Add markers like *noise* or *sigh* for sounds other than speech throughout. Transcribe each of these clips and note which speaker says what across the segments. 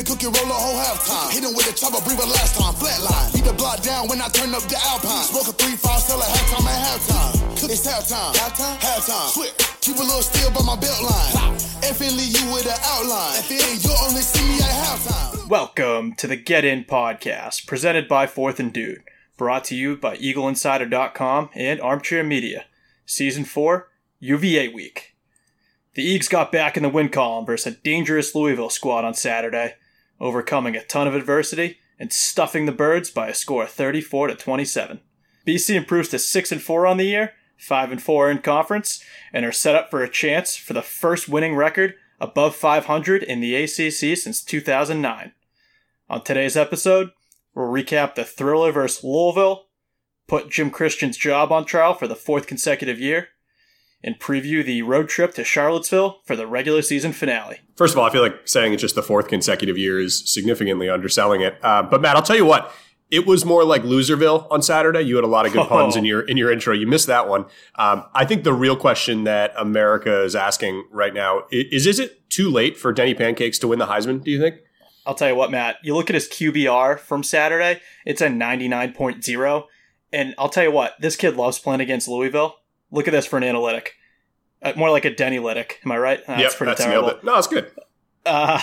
Speaker 1: Then the cookie roll a whole halftime. Hit him with a chopper, breathe a last time. Flatline. Beat the block down when I turn up the Alpine. Smoke a 3-5, sell a halftime at halftime. It's halftime. Halftime? Halftime. Switch. Keep a little still by my belt line. Effing leave you with an outline. And you'll only see me at halftime.
Speaker 2: Welcome to the Get In Podcast, presented by Fourth and Dude, brought to you by EagleInsider.com and Armchair Media. Season 4, UVA Week. The Eags got back in the win column versus a dangerous Louisville squad on Saturday, overcoming a ton of adversity and stuffing the Birds by a score of 34 to 27. BC improves to 6 and 4 on the year, 5 and 4 in conference, and are set up for a chance for the first winning record above 500 in the ACC since 2009. On today's episode, we'll recap the thriller versus Louisville, put Jim Christian's job on trial for the fourth consecutive year, and preview the road trip to Charlottesville for the regular season finale.
Speaker 3: First of all, I feel like saying it's just the fourth consecutive year is significantly underselling it. Uh, but Matt, I'll tell you what. It was more like Loserville on Saturday. You had a lot of good *laughs* puns in your in your intro. You missed that one. Um, I think the real question that America is asking right now is: Is it too late for Denny Pancakes to win the Heisman? Do you think?
Speaker 2: I'll tell you what, Matt. You look at his QBR from Saturday; it's a 99.0. And I'll tell you what, this kid loves playing against Louisville. Look at this for an analytic. Uh, more like a Dennylytic. Am I right?
Speaker 3: Uh, that's pretty terrible. No, it's good.
Speaker 2: Uh,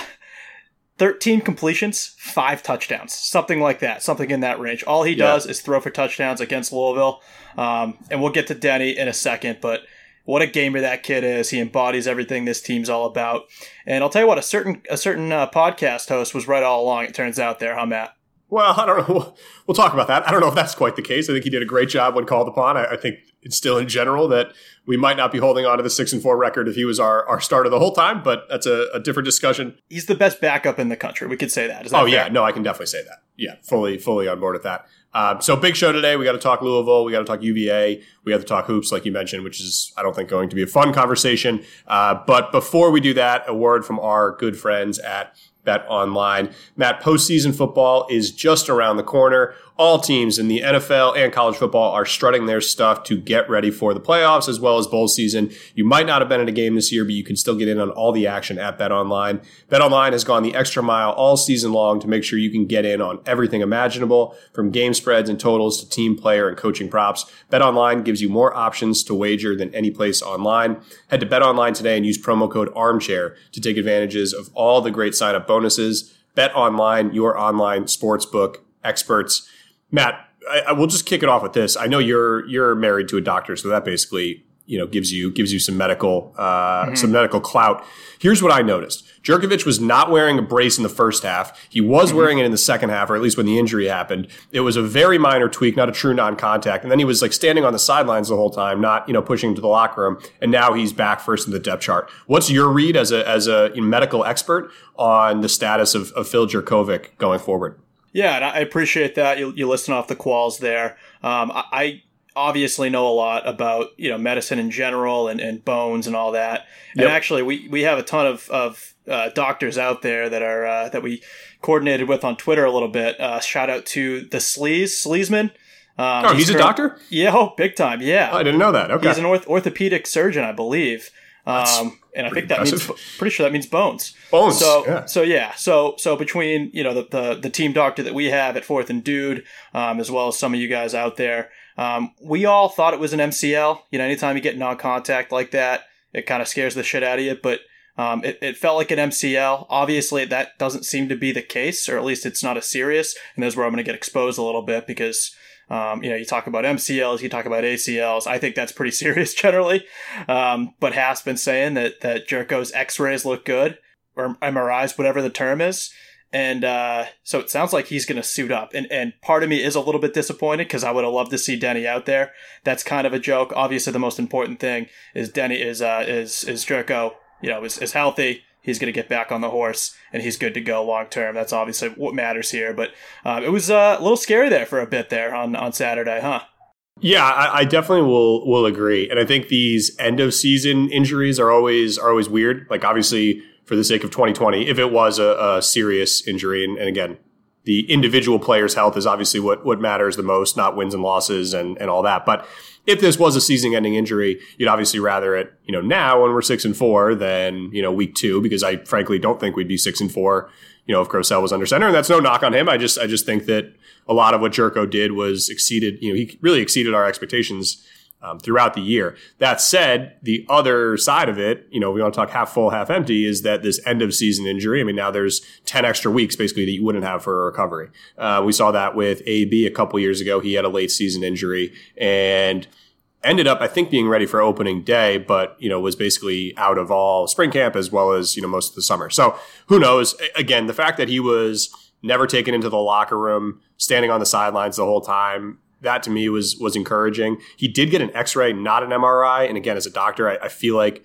Speaker 2: 13 completions, five touchdowns, something like that, something in that range. All he yeah. does is throw for touchdowns against Louisville. Um, and we'll get to Denny in a second, but what a gamer that kid is. He embodies everything this team's all about. And I'll tell you what, a certain a certain uh, podcast host was right all along. It turns out there, huh, Matt?
Speaker 3: Well, I don't know. We'll talk about that. I don't know if that's quite the case. I think he did a great job when called upon. I, I think it's still in general that we might not be holding on to the six and four record if he was our, our starter the whole time, but that's a, a different discussion.
Speaker 2: He's the best backup in the country. We could say that. that
Speaker 3: oh
Speaker 2: fair?
Speaker 3: yeah, no, I can definitely say that. Yeah, fully fully on board with that. Um, so big show today. We got to talk Louisville. We got to talk UVA. We got to talk hoops, like you mentioned, which is I don't think going to be a fun conversation. Uh, but before we do that, a word from our good friends at Bet Online. Matt, postseason football is just around the corner. All teams in the NFL and college football are strutting their stuff to get ready for the playoffs as well as bowl season. You might not have been at a game this year, but you can still get in on all the action at Bet Online. Bet Online has gone the extra mile all season long to make sure you can get in on everything imaginable, from game spreads and totals to team player and coaching props. Bet Online gives you more options to wager than any place online. Head to Bet Online today and use promo code ARMCHAIR to take advantages of all the great sign up bonuses. Bet Online, your online sportsbook experts. Matt, I, I will just kick it off with this. I know you're you're married to a doctor, so that basically you know gives you gives you some medical uh, mm-hmm. some medical clout. Here's what I noticed: Jurkovec was not wearing a brace in the first half. He was mm-hmm. wearing it in the second half, or at least when the injury happened. It was a very minor tweak, not a true non-contact. And then he was like standing on the sidelines the whole time, not you know pushing to the locker room. And now he's back first in the depth chart. What's your read as a as a medical expert on the status of, of Phil Jurkovec going forward?
Speaker 2: Yeah, and I appreciate that you, you listen off the quals there. Um, I, I, obviously know a lot about you know medicine in general and, and bones and all that. And yep. actually, we, we have a ton of, of uh, doctors out there that are uh, that we coordinated with on Twitter a little bit. Uh, shout out to the Sleaze Sleazeman.
Speaker 3: Um, oh, he's, he's a doctor.
Speaker 2: Yeah, oh, big time. Yeah,
Speaker 3: oh, I didn't know that. Okay,
Speaker 2: he's an orth- orthopedic surgeon, I believe. Um, and I think that impressive. means pretty sure that means bones.
Speaker 3: Bones.
Speaker 2: So
Speaker 3: yeah.
Speaker 2: so yeah. So so between you know the, the, the team doctor that we have at Fourth and Dude, um, as well as some of you guys out there, um, we all thought it was an MCL. You know, anytime you get non-contact like that, it kind of scares the shit out of you. But um, it, it felt like an MCL. Obviously, that doesn't seem to be the case, or at least it's not as serious. And that's where I'm going to get exposed a little bit because Um, you know, you talk about MCLs, you talk about ACLs. I think that's pretty *laughs* serious generally. Um, but has been saying that that Jurko's X-rays look good or MRIs, whatever the term is. And uh, so it sounds like he's going to suit up. And, and part of me is a little bit disappointed because I would have loved to see Denny out there. That's kind of a joke. Obviously, the most important thing is Denny is uh, is is Jurko. You know, is, is healthy. He's going to get back on the horse and he's good to go long term. That's obviously what matters here. But um, it was uh, a little scary there for a bit there on on Saturday, huh?
Speaker 3: Yeah, I, I, definitely will will agree, and I think these end of season injuries are always are always weird. Like obviously, for the sake of 2020, if it was a, a serious injury, and, and, again, the individual player's health is obviously what what matters the most, not wins and losses and and all that. But if this was a season-ending injury, you'd obviously rather it, you know, now when we're six and four than you know week two, because I frankly don't think we'd be six and four, you know, if Grosel was under center, and that's no knock on him. I just I just think that a lot of what Jurko did was exceeded, you know, he really exceeded our expectations um, throughout the year. That said, the other side of it, you know, we want to talk half full, half empty, is that this end of season injury. I mean, now there's 10 extra weeks basically that you wouldn't have for a recovery. Uh, we saw that with AB a couple years ago. He had a late season injury and ended up, I think, being ready for opening day, but, you know, was basically out of all spring camp as well as, you know, most of the summer. So who knows? Again, the fact that he was never taken into the locker room, standing on the sidelines the whole time, that to me was was encouraging. He did get an X-ray, not an MRI, and again, as a doctor, I, I feel like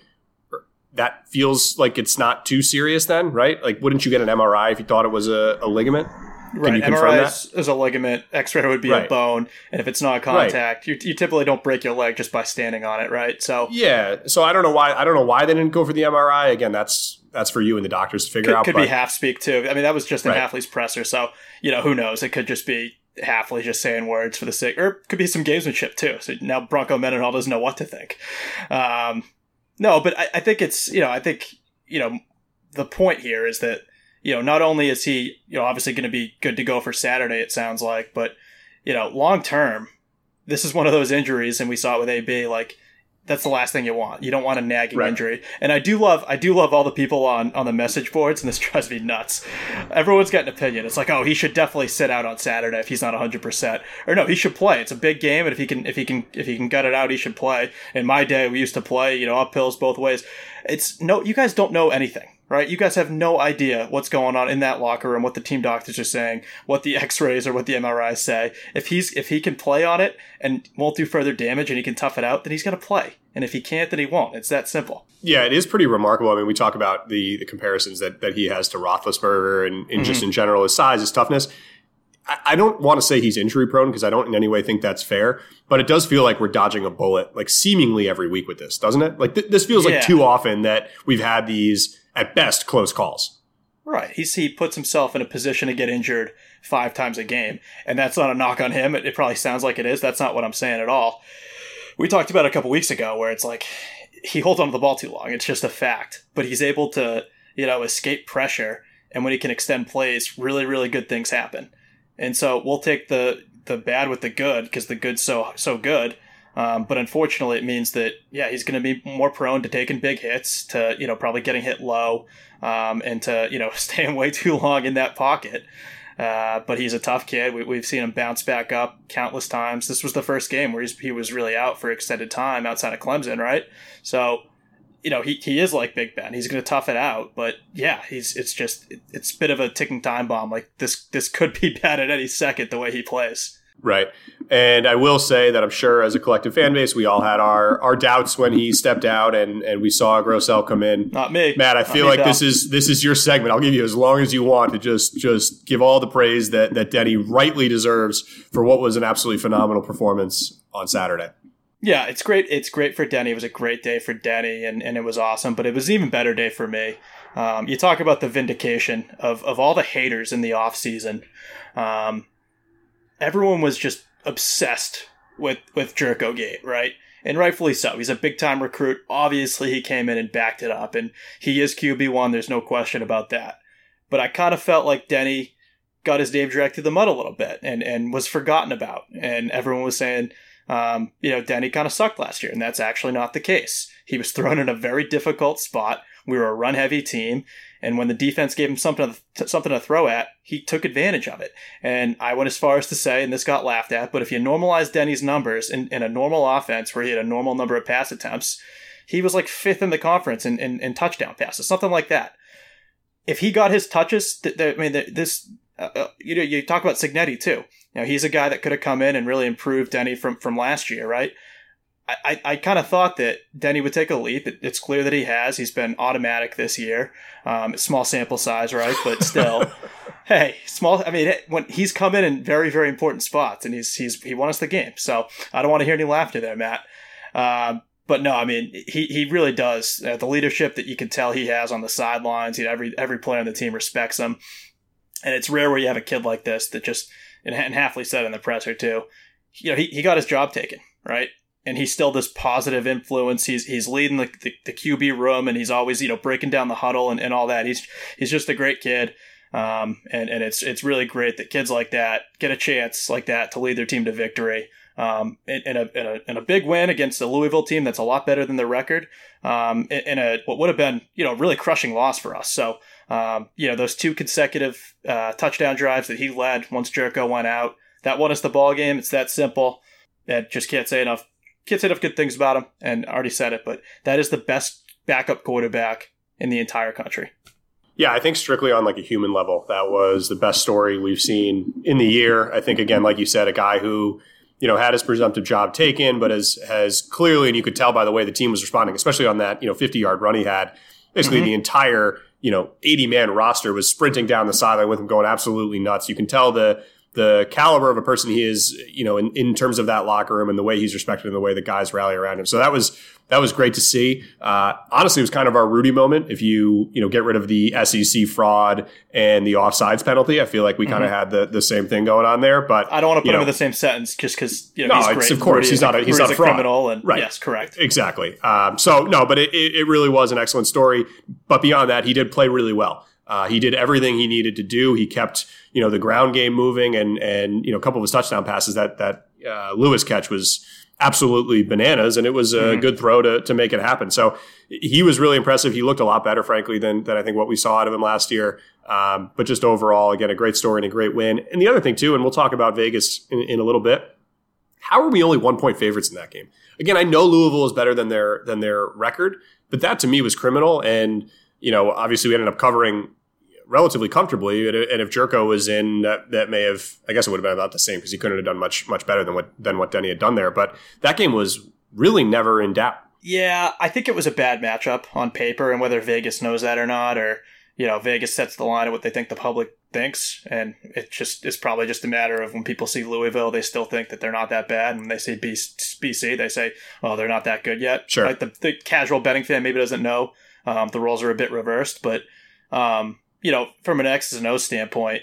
Speaker 3: that feels like it's not too serious. Then, right? Like, wouldn't you get an MRI if you thought it was a, a ligament?
Speaker 2: Can right. you confirm MRI that? is a ligament. X-ray would be right. a bone, and if it's not a contact, right. you, you typically don't break your leg just by standing on it, right? So
Speaker 3: yeah. So I don't know why I don't know why they didn't go for the MRI. Again, that's that's for you and the doctors to figure
Speaker 2: could,
Speaker 3: out.
Speaker 2: Could but, be half speak too. I mean, that was just in right. Hafley's presser, so you know who knows? It could just be Hafley just saying words for the sake, or it could be some gamesmanship too. So now Bronco Mendenhall doesn't know what to think. Um, no, but I, I think it's you know I think you know the point here is that you know not only is he you know obviously going to be good to go for Saturday, it sounds like, but you know long term, this is one of those injuries, and we saw it with AB. Like that's the last thing you want. You don't want a nagging right. injury. And I do love I do love all the people on on the message boards and this *laughs* drives me nuts. Everyone's got an opinion. It's like, "Oh, he should definitely sit out on Saturday if he's not 100%." Or no, he should play. It's a big game and if he can if he can if he can gut it out, he should play. In my day, we used to play, you know, uphills both ways. It's no you guys don't know anything right? You guys have no idea what's going on in that locker room, what the team doctors are saying, what the *laughs* X-rays or what the MRIs say. If he's if he can play on it and won't do further damage and he can tough it out, then he's going to play. And if he can't, then he won't. It's that simple.
Speaker 3: Yeah, it is pretty remarkable. I mean, we talk about the the comparisons that that he has to Roethlisberger and, and mm-hmm. just in general his size, his toughness. I don't want to say he's injury prone because I don't in any way think that's fair, but it does feel like we're dodging a bullet like seemingly every week with this, doesn't it? Like th- this feels yeah. like too often that we've had these at best close calls.
Speaker 2: Right. He's, he puts himself in a position to get injured five times a game. And that's not a knock on him. It, it probably sounds like it is. That's not what I'm saying at all. We talked about a couple weeks ago where it's like he holds onto the ball too long. It's just a fact. But he's able to, you know, escape pressure. And when he can extend plays, really, really good things happen. And so we'll take the the bad with the good because the good's so so good. Um, but unfortunately, it means that yeah, he's going to be more prone to taking big hits, to you know probably getting hit low, um, and to you know *laughs* staying way too long in that pocket. Uh, but he's a tough kid. We, have seen him bounce back up countless times. This was the first game where he was really out for extended time outside of Clemson, right? So, you know, he, he is like Big Ben. He's going to tough it out. But yeah, he's it's just it, it's a bit of a ticking time bomb. Like this this could be *laughs* bad at any second the way he plays.
Speaker 3: Right. And I will say that I'm sure as a collective fan base, we all had our, our doubts when he stepped out and, and we saw Grosel come in.
Speaker 2: Not me.
Speaker 3: Matt, I feel like this is this is your segment. I'll give you as long as you want to just just give all the praise that, that Denny rightly deserves for what was an absolutely phenomenal performance on Saturday.
Speaker 2: Yeah, it's great. It's great for Denny. It was a great day for Denny, and, and it was awesome. But it was an even better day for me. Um, you talk about the vindication of, of all the haters in the off season. Um, everyone was just obsessed with with Jurko Gate, right? And rightfully so. He's a big time recruit. Obviously, he came in and backed it up, and he is QB one. There's no question about that. But I kind of felt like Denny got his name dragged through the mud a little bit and and was forgotten about, and everyone was saying. Um, you know, Denny kind of sucked last year, and that's actually not the case. He was thrown in a very difficult spot We were a run heavy team. And when the defense gave him something to, something to throw at, he took advantage of it. And I went as far as to say, and this got laughed at, but if you normalize Denny's numbers in, in a normal offense where he had a normal number of pass attempts, he was like fifth in the conference in, in, in touchdown passes, something like that. If he got his touches, th- th- I mean, th- this, uh, uh, you know, you talk about Cignetti too. You know, he's a guy that could have come in and really improved Denny from, from last year, right? I, I kind of thought that Denny would take a leap. It, it's clear that he has. He's been automatic this year. Um, small sample size, right? But still, *laughs* hey, small. I mean, when he's come in in very, very important spots, and he's he's he won us the game. So I don't want to hear any laughter there, Matt. Um, but no, I mean, he, he really does. Uh, the leadership that you can tell he has on the sidelines. You know, every every player on the team respects him, and it's rare where you have a kid like this that just and, and Hafley said in the presser too. You know, he, he got his job taken, right? And he's still this positive influence. He's he's leading the, the, the, QB room, and he's always you know breaking down the huddle and, and all that. He's he's just a great kid, um, and and it's it's really great that kids like that get a chance like that to lead their team to victory. Um, in, in, a, in a in a big win against the Louisville team that's a lot better than their record. Um, in, in a what would have been you know really crushing loss for us. So um, you know those two consecutive uh, touchdown drives that he led once Jurko went out that won us the ball game. It's that simple. I just can't say enough can't say enough good things about him, and I already said it, but that is the best backup quarterback in the entire country.
Speaker 3: Yeah, I think strictly on like a human level, that was the best story we've seen in the year. I think again, like you said, a guy who you know had his presumptive job taken, but has has clearly, and you could tell by the way the team was responding, especially on that you know 50 yard run he had. Basically, mm-hmm. the entire you know 80 man roster was sprinting down the sideline with him, going absolutely nuts. You can tell the the caliber of a person he is, you know, in, in terms of that locker room and the way he's respected and the way the guys rally around him. So that was that was great to see. Uh, honestly, it was kind of our Rudy moment. If you you know get rid of the SEC fraud and the offsides penalty, I feel like we mm-hmm. kind of had the, the same thing going on there. But
Speaker 2: I don't want to put
Speaker 3: him
Speaker 2: know, in the same sentence just because you know,
Speaker 3: no, of course
Speaker 2: Rudy
Speaker 3: he's not a, he's not a,
Speaker 2: fraud. criminal. And
Speaker 3: right,
Speaker 2: yes, correct,
Speaker 3: exactly. Um, so no, but it, it really was an excellent story. But beyond that, he did play really well. Uh, he did everything he needed to do. He kept you know the ground game moving, and and you know a couple of his touchdown passes that that uh, Lewis catch was absolutely bananas, and it was a mm-hmm. good throw to to make it happen. So he was really impressive. He looked a lot better, frankly, than than I think what we saw out of him last year. Um, but just overall, again, a great story and a great win. And the other thing too, and we'll talk about Vegas in, in a little bit. How are we only one point favorites in that game? Again, I know Louisville is better than their than their record, but that to me was criminal. And you know, obviously we ended up covering relatively comfortably. And if Jurko was in, that, that may have, I guess it would have been about the same because he couldn't have done much much better than what than what Denny had done there. But that game was really never in doubt.
Speaker 2: Yeah, I think it was a bad matchup on paper, and whether Vegas knows that or not, or you know, Vegas sets the line of what they think the public thinks, and it just is probably just a matter of when people see Louisville, they still think that they're not that bad, and when they see BC, they say, "Well, oh, they're not that good yet."
Speaker 3: Sure,
Speaker 2: like the, the casual betting fan maybe doesn't know um, the roles are a bit reversed, but um, you know, from an X's and O standpoint,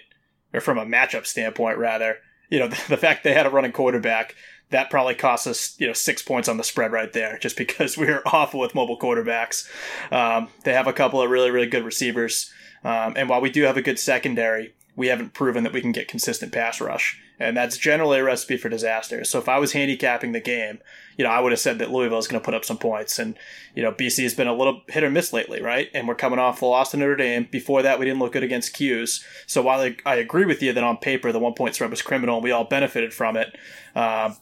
Speaker 2: or from a matchup standpoint, rather, you know, the, *laughs* the fact they had a running quarterback that probably cost us, you know, six points on the spread right there, just *laughs* because we are awful with mobile quarterbacks. Um, they have a couple of really, really good receivers, um, and while we do have a good secondary, we haven't proven that we can get consistent pass rush and that's generally a recipe for disaster. So if I was handicapping the game, you know, I would have said that Louisville is going to put up some points, and you know, BC has been a little hit or miss lately, right? And we're coming off the loss to Notre Dame. Before that, we didn't look good against 'Cuse. So while I, I agree with you that on paper the one point spread was criminal, and we all benefited from it. Um,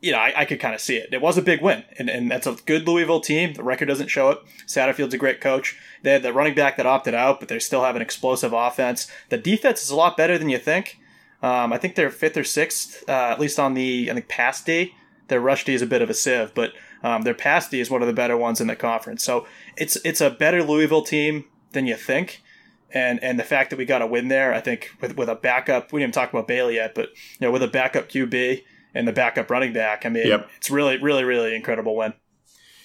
Speaker 2: you know, I, I could kind of see it. It was a big win, and, and that's a good Louisville team. The record doesn't show it. Satterfield's a great coach. They had the running back that opted out, but they still have an explosive offense. The defense is a lot better than you think. Um, I think they're fifth or sixth, uh, at least on the I think pass D. Their rush D is a bit of a sieve, but um, their pass D is one of the better ones in the conference. So it's it's a better Louisville team than you think. And and the fact that we got a win there, I think with with a backup, we didn't talk about Bailey yet, but you know with a backup QB and the backup running back, I mean, yep. it's really really really incredible win.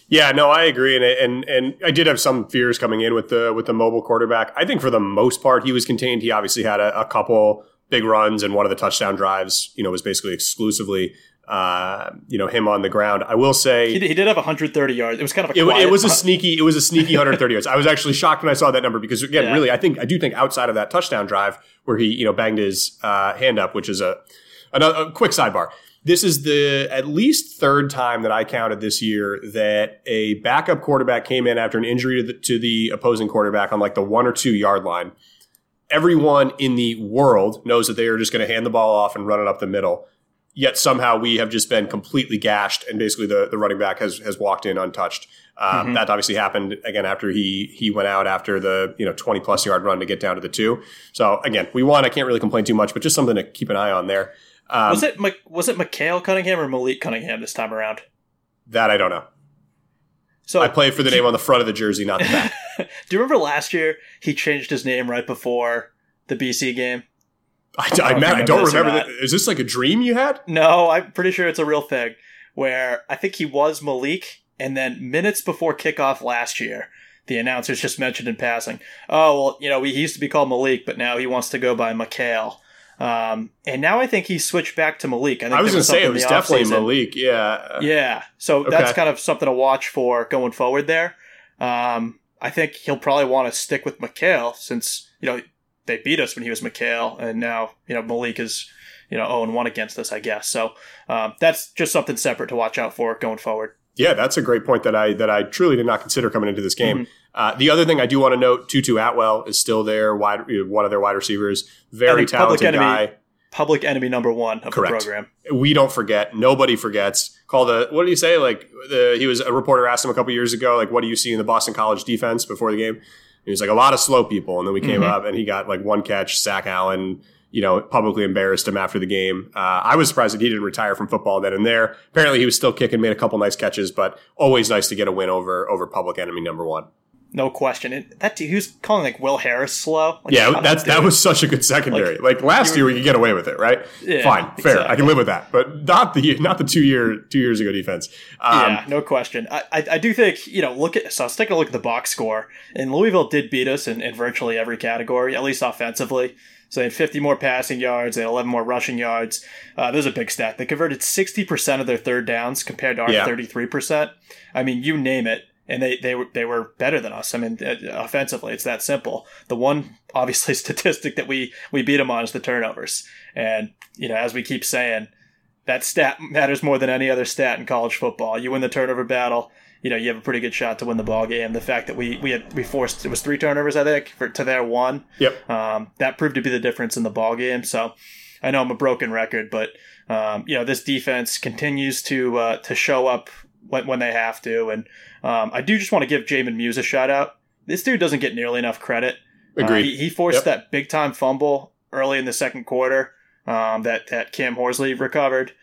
Speaker 3: Yeah, no, I agree, and and and I did have some fears coming in with the with the mobile quarterback. I think for the most part, he was contained. He obviously had a, a couple big runs, and one of the touchdown drives, you know, was basically exclusively uh, you know him on the ground. I will say
Speaker 2: he did, he did have 130 yards. It was kind of
Speaker 3: it, it, was a sneaky it was a sneaky 130 yards. I was actually shocked when I saw that number because again, yeah. really, I think I do think outside of that touchdown drive where he you know banged his uh, hand up, which is a, another a quick sidebar. This is the at least third time that I counted this year that a backup quarterback came in after an injury to the, to the opposing quarterback on like the one or two yard line. Everyone in the world knows that they are just going to hand the ball off and run it up the middle. Yet somehow we have just been completely gashed, and basically the, the running back has has walked in untouched. Um, mm-hmm. That obviously happened again after he he went out after the you know twenty plus yard run to get down to the two. So again, we won. I can't really complain too much, but just something to keep an eye on there.
Speaker 2: Um, was it was it Mikhail Cunningham or Malik Cunningham this time around?
Speaker 3: That I don't know. So I play for the name on the front of the jersey, not the back. *laughs*
Speaker 2: Do you remember last year he changed his name right before the BC game?
Speaker 3: I, I, I, man, I don't remember. That. Is this like a dream you had?
Speaker 2: No, I'm pretty sure it's a real thing. Where I think he was Malik, and then minutes before kickoff last year, the announcers just mentioned in passing, "Oh well, you know, he used to be called Malik, but now he wants to go by Mikhail." Um, and now I think he switched back to Malik. I,
Speaker 3: I was, going to say it was definitely Malik. Yeah.
Speaker 2: Yeah. So okay. that's kind of something to watch for going forward there. Um, I think he'll probably want to stick with Mikhail since, you know, they beat us when he was Mikhail and now, you know, Malik is, you know, 0 and 1 against us, I guess. So, um, that's just something separate to watch out for going forward.
Speaker 3: Yeah, that's a great point that I that I truly did not consider coming into this game. Mm-hmm. Uh, the other thing I do want to note, Tutu Atwell is still there, wide one of their wide receivers, very talented
Speaker 2: enemy,
Speaker 3: guy.
Speaker 2: Public enemy number one of Correct. the program.
Speaker 3: We don't forget. Nobody forgets. Called a what do you say? Like the, he was a reporter asked him a couple years ago, like, what do you see in the Boston College defense before the game? He was like a lot of slow people, and then we came mm-hmm. up and he got like one catch, Zach Allen you know, publicly embarrassed him after the game. Uh, I was surprised that he didn't retire from football then and there. Apparently, he was still kicking, made a couple nice catches, but always nice to get a win over over public enemy number one.
Speaker 2: No question. It, that he was calling like Will Harris slow. Like,
Speaker 3: yeah, that's that was such a good secondary. Like, like last year, we could get away with it, right? Yeah, Fine, fair. Exactly. I can live with that, but not the not the two year two years ago defense.
Speaker 2: Um, yeah, no question. I, I, I do think you know look at so let's take a look at the box score, and Louisville did beat us in, in virtually every category, at least offensively. So they had 50 more passing yards, they had 11 more rushing yards. Uh, there's a big stat. They converted 60% of their third downs compared to our yeah. 33%. I mean, you name it. And they, they were they were better than us. I mean, uh, offensively, it's that simple. The one *laughs* obviously statistic that we we beat them on is the turnovers. And you know, as we keep saying, that stat *laughs* matters more than any other stat in college football. You win the turnover battle, you know you have a pretty good shot to win the ball game. The fact that we we had we forced it was three turnovers I think for to their one.
Speaker 3: Yep.
Speaker 2: Um, that proved to be the difference in the ball game. So I know I'm a broken record, but um, you know this defense continues to uh, to show up when, when they have to, and um, I do just want to give Jahmin Muse a shout out. This dude doesn't get nearly enough credit.
Speaker 3: Agreed. Uh,
Speaker 2: he, he, forced yep. that big time fumble early in the second quarter um, that that Cam Horsley recovered.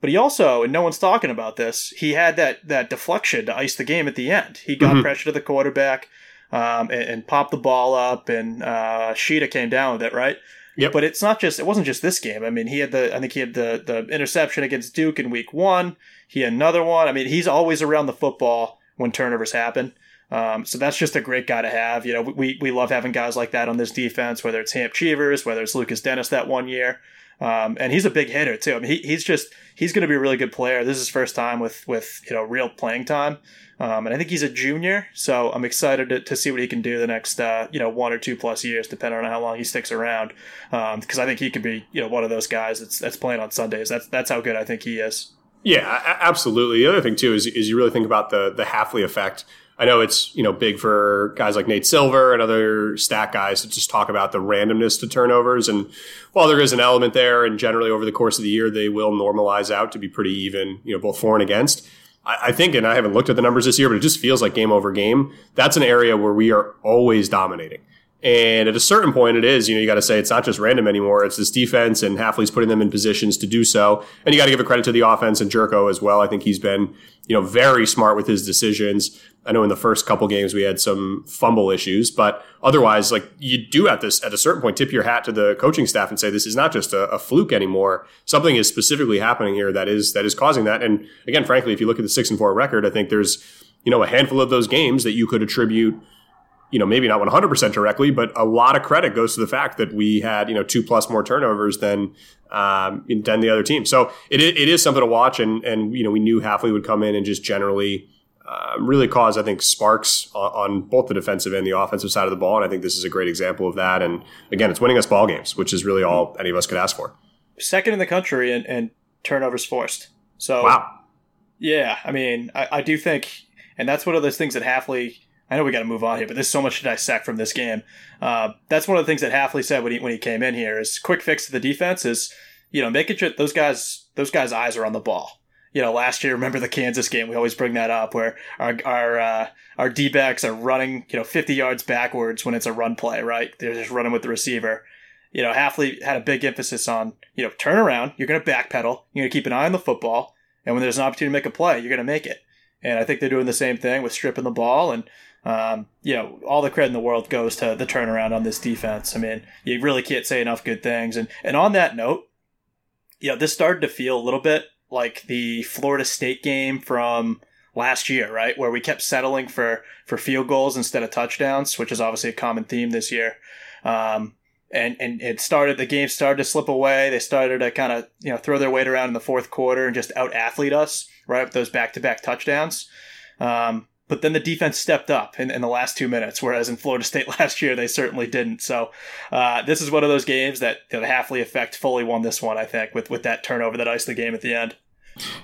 Speaker 2: But he also, and no one's talking about this, he had that that deflection to ice the game at the end. He got mm-hmm. pressure to the quarterback um, and, and, popped the ball up, and uh, Sheeta came down with it, right?
Speaker 3: Yep.
Speaker 2: But it's not just it wasn't just this game. I mean, he had the I think he had the the interception against Duke in week one. He had another one. I mean, he's always around the football when turnovers happen. Um, so that's just a great guy to have. You know, we, we love having guys like that on this defense, whether it's Hamp Cheevers, whether it's Lukas Denis that one year. Um, and he's a big hitter too. I mean, he, he's just he's going to be a really good player. This is his first time with with you know real playing time, um, and I think he's a junior. So I'm excited to, to see what he can do the next uh, you know one or two plus years, depending on how long he sticks around. Because um, I think he could be you know one of those guys that's that's playing on Sundays. That's that's how good I think he is.
Speaker 3: Yeah, absolutely. The other thing too is is you really think about the the Hafley effect. I know it's you know big for guys like Nate Silver and other stat guys to just talk about the randomness to turnovers. And while there is an element there, and generally over the course of the year they will normalize out to be pretty even, you know, both for and against. I, I think, and I haven't looked at the numbers this year, but it just feels like game over game. That's an area where we are always dominating. And at a certain point, it is, you know, you got to say it's not just random anymore. It's this defense, and Hafley's putting them in positions to do so. And you got to give a credit to the offense and Jerko as well. I think he's been, you know, very smart with his decisions. I know in the first couple games we had some fumble issues, but otherwise, like you do at this at a certain point, tip your hat to the coaching staff and say this is not just a, a fluke anymore. Something is specifically happening here that is that is causing that. And again, frankly, if you look at the six and four record, I think there's you know a handful of those games that you could attribute you know, maybe not 100% directly, but a lot of credit goes to the fact that we had, you know, two plus more turnovers than, um, than the other team. So it, it is something to watch. And, and, you know, we knew Hafley would come in and just generally, uh, really cause, I think, sparks on, on, both the defensive and the offensive side of the ball. And I think this is a great example of that. And again, it's winning us ball games, which is really all any of us could ask for.
Speaker 2: Second in the country and, and turnovers forced. So
Speaker 3: wow,
Speaker 2: yeah, I mean, I, I do think, and that's one of those things that Hafley. I know we got to move on here, but there's so much to dissect from this game. Uh, that's one of the things that Hafley said when he when he came in here is quick fix to the defense is you know making sure those guys those guys' eyes are on the ball. You know, last year, *laughs* remember the Kansas game? We always bring that up where our our uh, our D backs are running, you know, 50 yards backwards when it's a run play, right? They're just running with the receiver. You know, Hafley had a big emphasis on, you know, turn around. You're going to backpedal. You're going to keep an eye on the football, and when there's an opportunity to make a play, you're going to make it. And I think they're doing the same thing with stripping the ball. And, um, you know, all the credit in the world goes to the turnaround on this defense. I mean, you really can't say enough good things. And, and on that note, you know, this started to feel a little bit like the Florida State game from last year, right? Where we kept settling for, for field goals instead of touchdowns, which is obviously a common theme this year. Um, and and it started the game started to slip away. They started to kind of you know throw their weight around in the fourth quarter and just out athlete us right with those back to back touchdowns. Um, but then the defense stepped up in, in the last two minutes, whereas in Florida State *laughs* last year they certainly didn't. So uh, this is one of those games that you know, the Hafley effect fully won this one, I think, with with that turnover that iced the game at the end.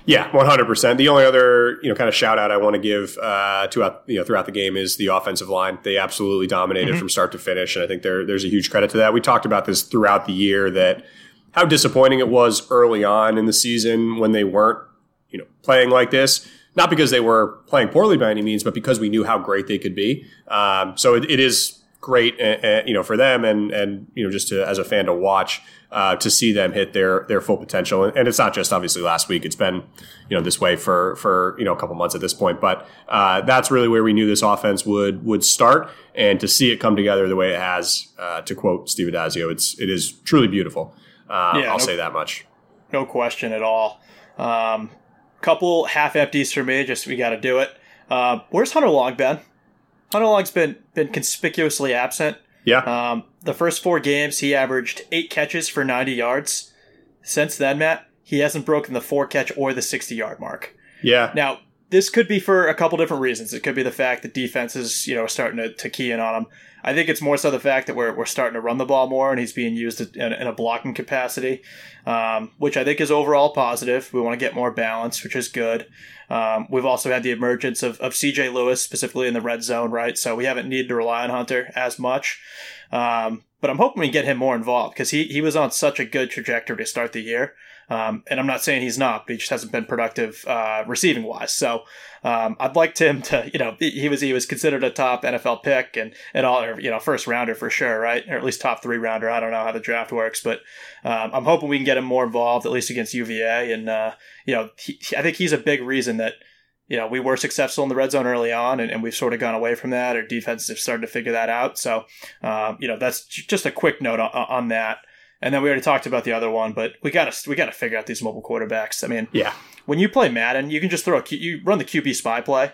Speaker 3: Yeah, one hundred percent. The only other you know kind of shout out I want to give uh, to you know throughout the game is the offensive line. They absolutely dominated mm-hmm. from start to finish, and I think there there's a huge credit to that. We talked about this throughout the year that how disappointing it was early on in the season when they weren't you know playing like this. Not because they were playing poorly by any means, but because we knew how great they could be. Um, so it, it is great, uh, uh, you know, for them and and you know just to, as a fan to watch uh, to see them hit their their full potential. And it's not just obviously last week; it's been you know this way for for you know a couple months at this point. But uh, that's really where we knew this offense would would start, and to see it come together the way it has, uh, to quote Steve Addazio, it's it is truly beautiful. Uh, yeah, I'll no, say that much.
Speaker 2: No question at all. Um, couple half empties for me. Just we got to do it. Uh, where's Hunter Long been? Hunter Long's been been conspicuously absent.
Speaker 3: Yeah.
Speaker 2: Um, the first four games, he averaged eight catches for 90 yards. Since then, Matt, he hasn't broken the four catch or the 60 yard mark.
Speaker 3: Yeah.
Speaker 2: Now, this could be for a couple different reasons. It could be the fact that defenses, you know, starting to, to key in on him. I think it's more so the fact that we're, we're starting to run the ball more and he's being used in, in a blocking capacity, um, which I think is overall positive. We want to get more balance, which is good. Um, we've also had the emergence of, of CJ Lewis, specifically in the red zone, right? So we haven't needed to rely on Hunter as much. Um, but I'm hoping we get him more involved because he, he was on such a good trajectory to start the year. Um, and I'm not saying he's not, but he just hasn't been productive uh, receiving wise. So um, I'd like him to, you know, he was he was considered a top NFL pick and and all, or, you know, first rounder for sure, right? Or at least top three rounder. I don't know how the draft works, but um, I'm hoping we can get him more involved, at least against UVA. And uh, you know, he, I think he's a big reason that you know, we were successful in the red zone early on, and, and we've sort of gone away from that. Our defenses have started to figure that out. So, um, you know, that's just a quick note on, on, that. And then we already talked about the other one, but we got to we got to figure out these mobile quarterbacks. I mean,
Speaker 3: yeah,
Speaker 2: when you play Madden, you can just throw a you run the QB spy play,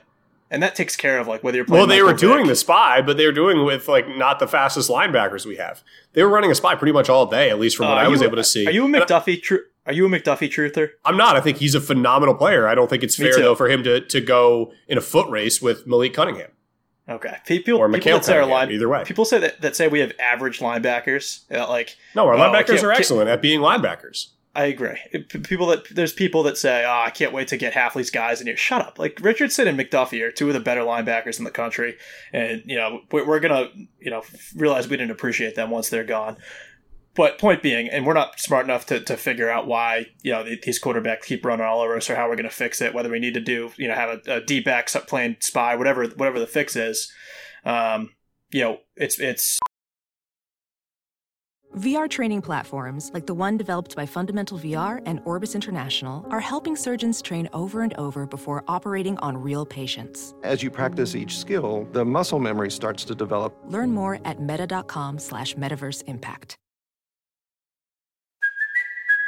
Speaker 2: and that takes care of like whether you're playing.
Speaker 3: Well, they Michael were doing Vick. the spy, but they were doing with like not the fastest linebackers we have. They were running a spy pretty much all day, at least from what uh, I was able to see.
Speaker 2: Are you a McDuffie? Tr- are you a McDuffie truther?
Speaker 3: I'm not. I think he's a phenomenal player. I don't think it's fair though for him to to go in a foot race with Malik Cunningham.
Speaker 2: Okay. People, or people that say our line, either way. People say that, that say we have average linebackers. Uh, like
Speaker 3: no, our oh, linebackers are excellent at being linebackers.
Speaker 2: I agree. People that there's people that say, "Oh, I can't wait to get Hafley's guys in here." Shut up! Like Richardson and McDuffie are two of the better linebackers in the country, and you know we're, we're gonna you know realize we didn't appreciate them once they're gone. But point being, and we're not smart enough to, to figure out why you know these quarterbacks keep running all over us, or how we're going to fix it. Whether we need to do you know have a, a D back playing spy, whatever whatever the fix is. Um, you know, it's it's.
Speaker 4: VR training platforms like the one developed by Fundamental VR and Orbis International are helping surgeons train over and over before operating on real patients.
Speaker 5: As you practice each skill, the muscle memory starts to develop.
Speaker 4: Learn more at meta.com slash metaverse impact.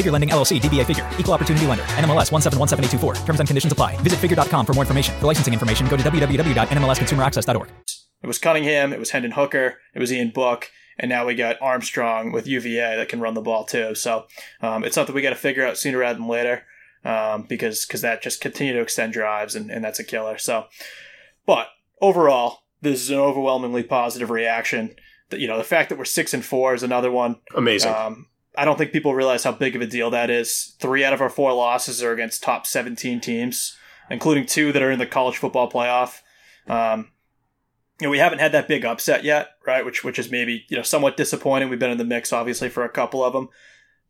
Speaker 6: Figure Lending LLC, DBA Figure, Equal Opportunity Lender, NMLS 1717824. Terms and conditions apply. Visit figure.com for more information. For licensing information, go to www.nmlsconsumeraccess.org.
Speaker 2: It was Cunningham, it was Hendon Hooker, it was Ian Book, and now we got Armstrong with UVA that can run the ball too. So um, it's something we got to figure out sooner rather than later um, because because that just continue to extend drives and, and that's a killer. So, but overall, this is an overwhelmingly positive reaction. That you know the fact that we're six and four is another one.
Speaker 3: Amazing.
Speaker 2: Um, I don't think people realize how big of a deal that is. Three out of our four losses are against top 17 teams, including two that are in the college football playoff. Um, you know, we haven't had that big upset yet, right? Which which is maybe you know somewhat disappointing. We've been in the mix, obviously, for a couple of them,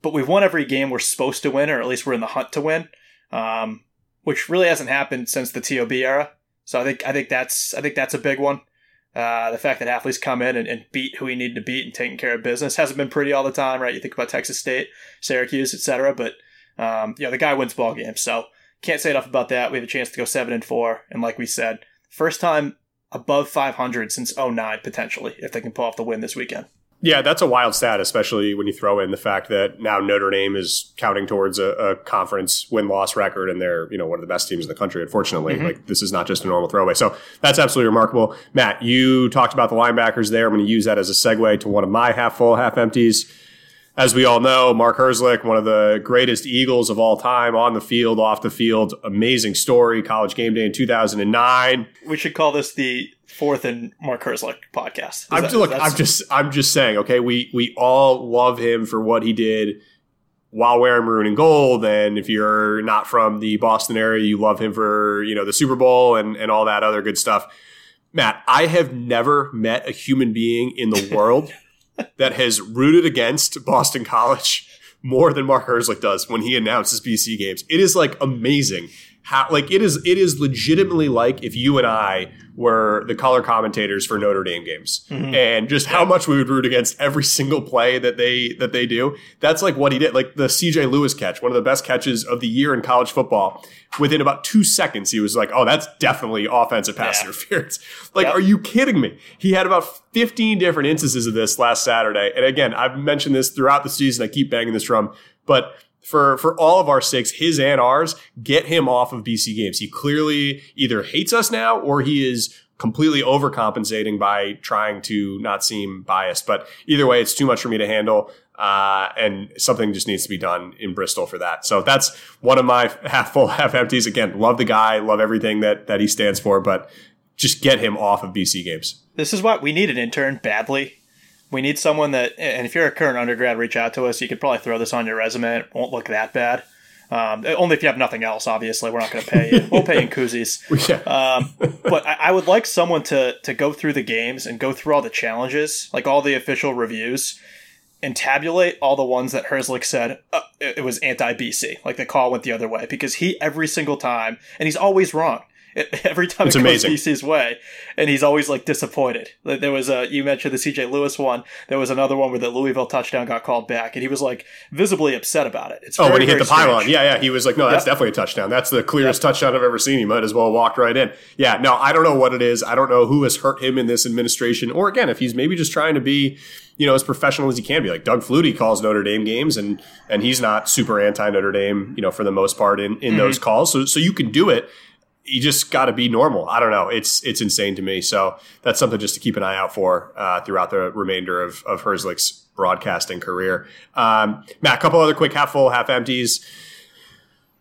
Speaker 2: but we've won every game we're supposed to win, or at least we're in the hunt to win, um, which really hasn't happened since the TOB era. So I think I think that's I think that's a big one. Uh, the fact that athletes come in and, and, beat who he needed to beat and taking care of business hasn't been pretty all the time, right? You think about Texas State, Syracuse, etc. But um, you know the guy wins ball games, so can't say enough about that. We have a chance to go seven and four, and like we said, first time above 500 since 09 potentially if they can pull off the win this weekend.
Speaker 3: Yeah, that's a wild stat, especially when you throw in the fact that now Notre Dame is counting towards a, a conference win loss record, and they're you know one of the best teams in the country. Unfortunately, mm-hmm. like this is not just a normal throwaway. So that's absolutely remarkable. Matt, you talked about the linebackers there. I'm going to use that as a segue to one of my half full, half empties as we all know, Mark Herzlich, one of the greatest Eagles of all time, on the field, off the field, amazing story. College game day in 2009.
Speaker 2: We should call this the fourth and Mark Herzlich podcast. Is
Speaker 3: I'm, that, look, I'm just, I'm just saying. Okay, we we all love him for what he did while wearing maroon and gold. And if you're not from the Boston area, you love him for you know the Super Bowl and and all that other good stuff. Matt, I have never met a human being in the world *laughs* that has rooted against Boston College more than Mark Herzlich does when he announces BC games. It is like amazing how like it is it is legitimately like if you and I were the color commentators for Notre Dame games mm-hmm. and just how much we would root against every single play that they that they do. That's like what he did. Like the CJ Lewis catch, one of the best catches of the year in college football. Within about two seconds, he was like, "Oh, that's definitely offensive pass yeah. interference." *laughs* Like, yep. are you kidding me? He had about 15 different instances of this last Saturday. And again, I've mentioned this throughout the season. I keep banging this drum, but for for all of our six, his and ours, get him off of BC games. He clearly either hates us now or he is completely overcompensating by trying to not seem biased. But either way, it's too much for me to handle. Uh, and something just needs to be done in Bristol for that. So that's one of my *laughs* half full, half empties. Again, love the guy, love everything that that he stands for, but just get him off of BC games.
Speaker 2: This is what we need an intern badly we need someone that, and if you're a current undergrad, reach out to us. You could probably throw this on your resume. It won't look that bad. Um, only if you have nothing else, obviously. We're not going to pay you. We'll pay in koozies. *laughs* Um, but I, I, would like someone to, to go through the games and go through all the challenges, like all the official reviews, and tabulate all the ones that Herzlich said uh, it, it was anti BC. Like the call went the other way because he, every single time, and he's always wrong. *laughs* every time
Speaker 3: It's
Speaker 2: it goes
Speaker 3: amazing.
Speaker 2: BC's way, and he's always like disappointed. Like, There was a you mentioned the CJ Lewis one. There was another one where the Louisville touchdown got called back, and he was like visibly upset about it. It's
Speaker 3: Oh,
Speaker 2: very,
Speaker 3: when he hit the pylon. Yeah, yeah. He was like, no, that's
Speaker 2: Yep.
Speaker 3: definitely a touchdown. That's the clearest touchdown I've ever seen. He might as well walked right in. Yeah, no, I don't know what it is. I don't know who has hurt him in this administration. Or again, if he's maybe just trying to be, you know, as professional as he can be. Like Doug Flutie calls Notre Dame games and and he's not super anti Notre Dame, you know, for the most part in, in
Speaker 2: Mhm.
Speaker 3: those calls. So so you can do it. You just got to be normal. I don't know. It's it's insane to me. So that's something just to keep an eye out for uh, throughout the remainder of of Herzlich's broadcasting career. Um, Matt, a couple other quick half full, half empties.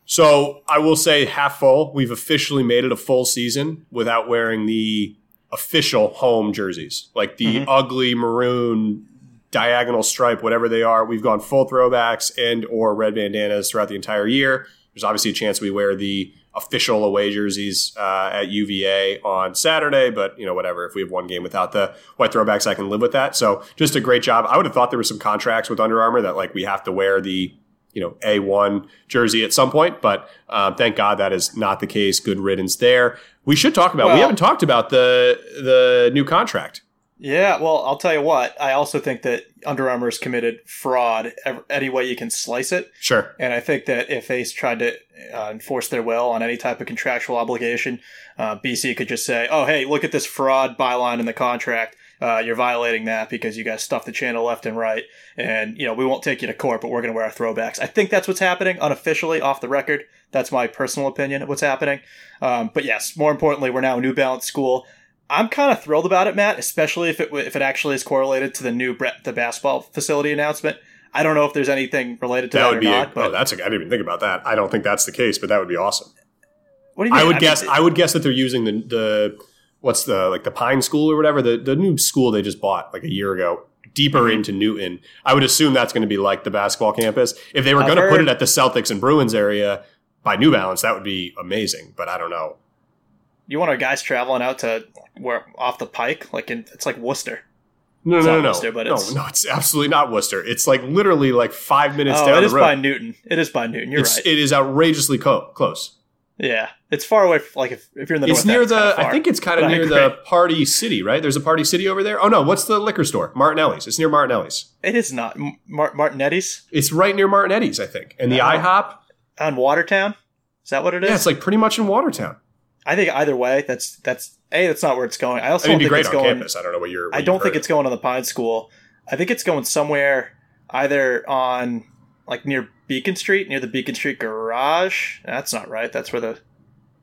Speaker 3: So I will say half full. We've officially made it a full season without wearing the official home jerseys, like the ugly maroon diagonal stripe, whatever they are. We've gone full throwbacks and or red bandanas throughout the entire year. There's obviously a chance we wear the official away jerseys uh, at UVA on Saturday, but you know whatever. If we have one game without the white throwbacks, I can live with that. So just a great job. I would have thought there were some contracts with Under Armour that like we have to wear the you know A1 jersey at some point, but um, thank God that is not the case. Good riddance there. We should talk about. we haven't talked about the the new contract.
Speaker 2: Yeah, well, I'll tell you what. I also think that Under Armour has committed fraud any way you can slice it.
Speaker 3: Sure.
Speaker 2: And I think that if they tried to uh, enforce their will on any type of contractual obligation, uh, BC could just say, "Oh, hey, look at this fraud byline in the contract. Uh, you're violating that because you guys stuffed the channel left and right, and you know we won't take you to court, but we're going to wear our throwbacks." I think that's what's happening unofficially, off the record. That's my personal opinion of what's happening. Um, but yes, more importantly, we're now a New Balance school. I'm kind of thrilled about it, Matt, especially if it if it actually is correlated to the new bre- the basketball facility announcement. I don't know if there's anything related to that,
Speaker 3: That would
Speaker 2: or
Speaker 3: be.
Speaker 2: not,
Speaker 3: a,
Speaker 2: but
Speaker 3: oh, that's. A, I didn't even think about that. I don't think that's the case, but that would be awesome.
Speaker 2: what do you mean?
Speaker 3: I would
Speaker 2: mean,
Speaker 3: guess. I would guess that they're using the the what's the like the Pine School or whatever the the new school they just bought like a year ago. Deeper
Speaker 2: Mm-hmm.
Speaker 3: into Newton, I would assume that's going to be like the basketball campus. If they were going to put it at the Celtics and Bruins area by New Balance, that would be amazing. But I don't know.
Speaker 2: You want our guys traveling out to where off the Pike, like in it's like Worcester.
Speaker 3: No,
Speaker 2: It's
Speaker 3: no, no, no,
Speaker 2: Worcester, but
Speaker 3: no,
Speaker 2: it's-
Speaker 3: no. It's absolutely not Worcester. It's like literally like five minutes
Speaker 2: Oh,
Speaker 3: down
Speaker 2: it
Speaker 3: the
Speaker 2: is
Speaker 3: road.
Speaker 2: by Newton. It is by Newton. You're
Speaker 3: it's,
Speaker 2: right.
Speaker 3: It is outrageously co- close.
Speaker 2: yeah, it's far away. f- Like if, if you're in the
Speaker 3: it's
Speaker 2: north,
Speaker 3: near the.
Speaker 2: far.
Speaker 3: I think it's kind of near the Party City, right? There's a Party City over there. Oh no, what's the liquor store? Martinelli's. It's near Martinelli's.
Speaker 2: It is not Mar- Martinetti's
Speaker 3: It's right near Martinelli's, I think. And the
Speaker 2: Oh.
Speaker 3: IHOP.
Speaker 2: on Watertown. Is that what it is?
Speaker 3: Yeah, it's like pretty much in Watertown.
Speaker 2: I think either way, that's that's a that's not where it's going. I
Speaker 3: I
Speaker 2: also
Speaker 3: mean,
Speaker 2: don't
Speaker 3: be
Speaker 2: think it's
Speaker 3: on
Speaker 2: going.
Speaker 3: campus. I don't know what you're. What
Speaker 2: I don't think it's going on the Pine School. I think it's going somewhere either on like near Beacon Street, near the Beacon Street garage. That's not right. That's where the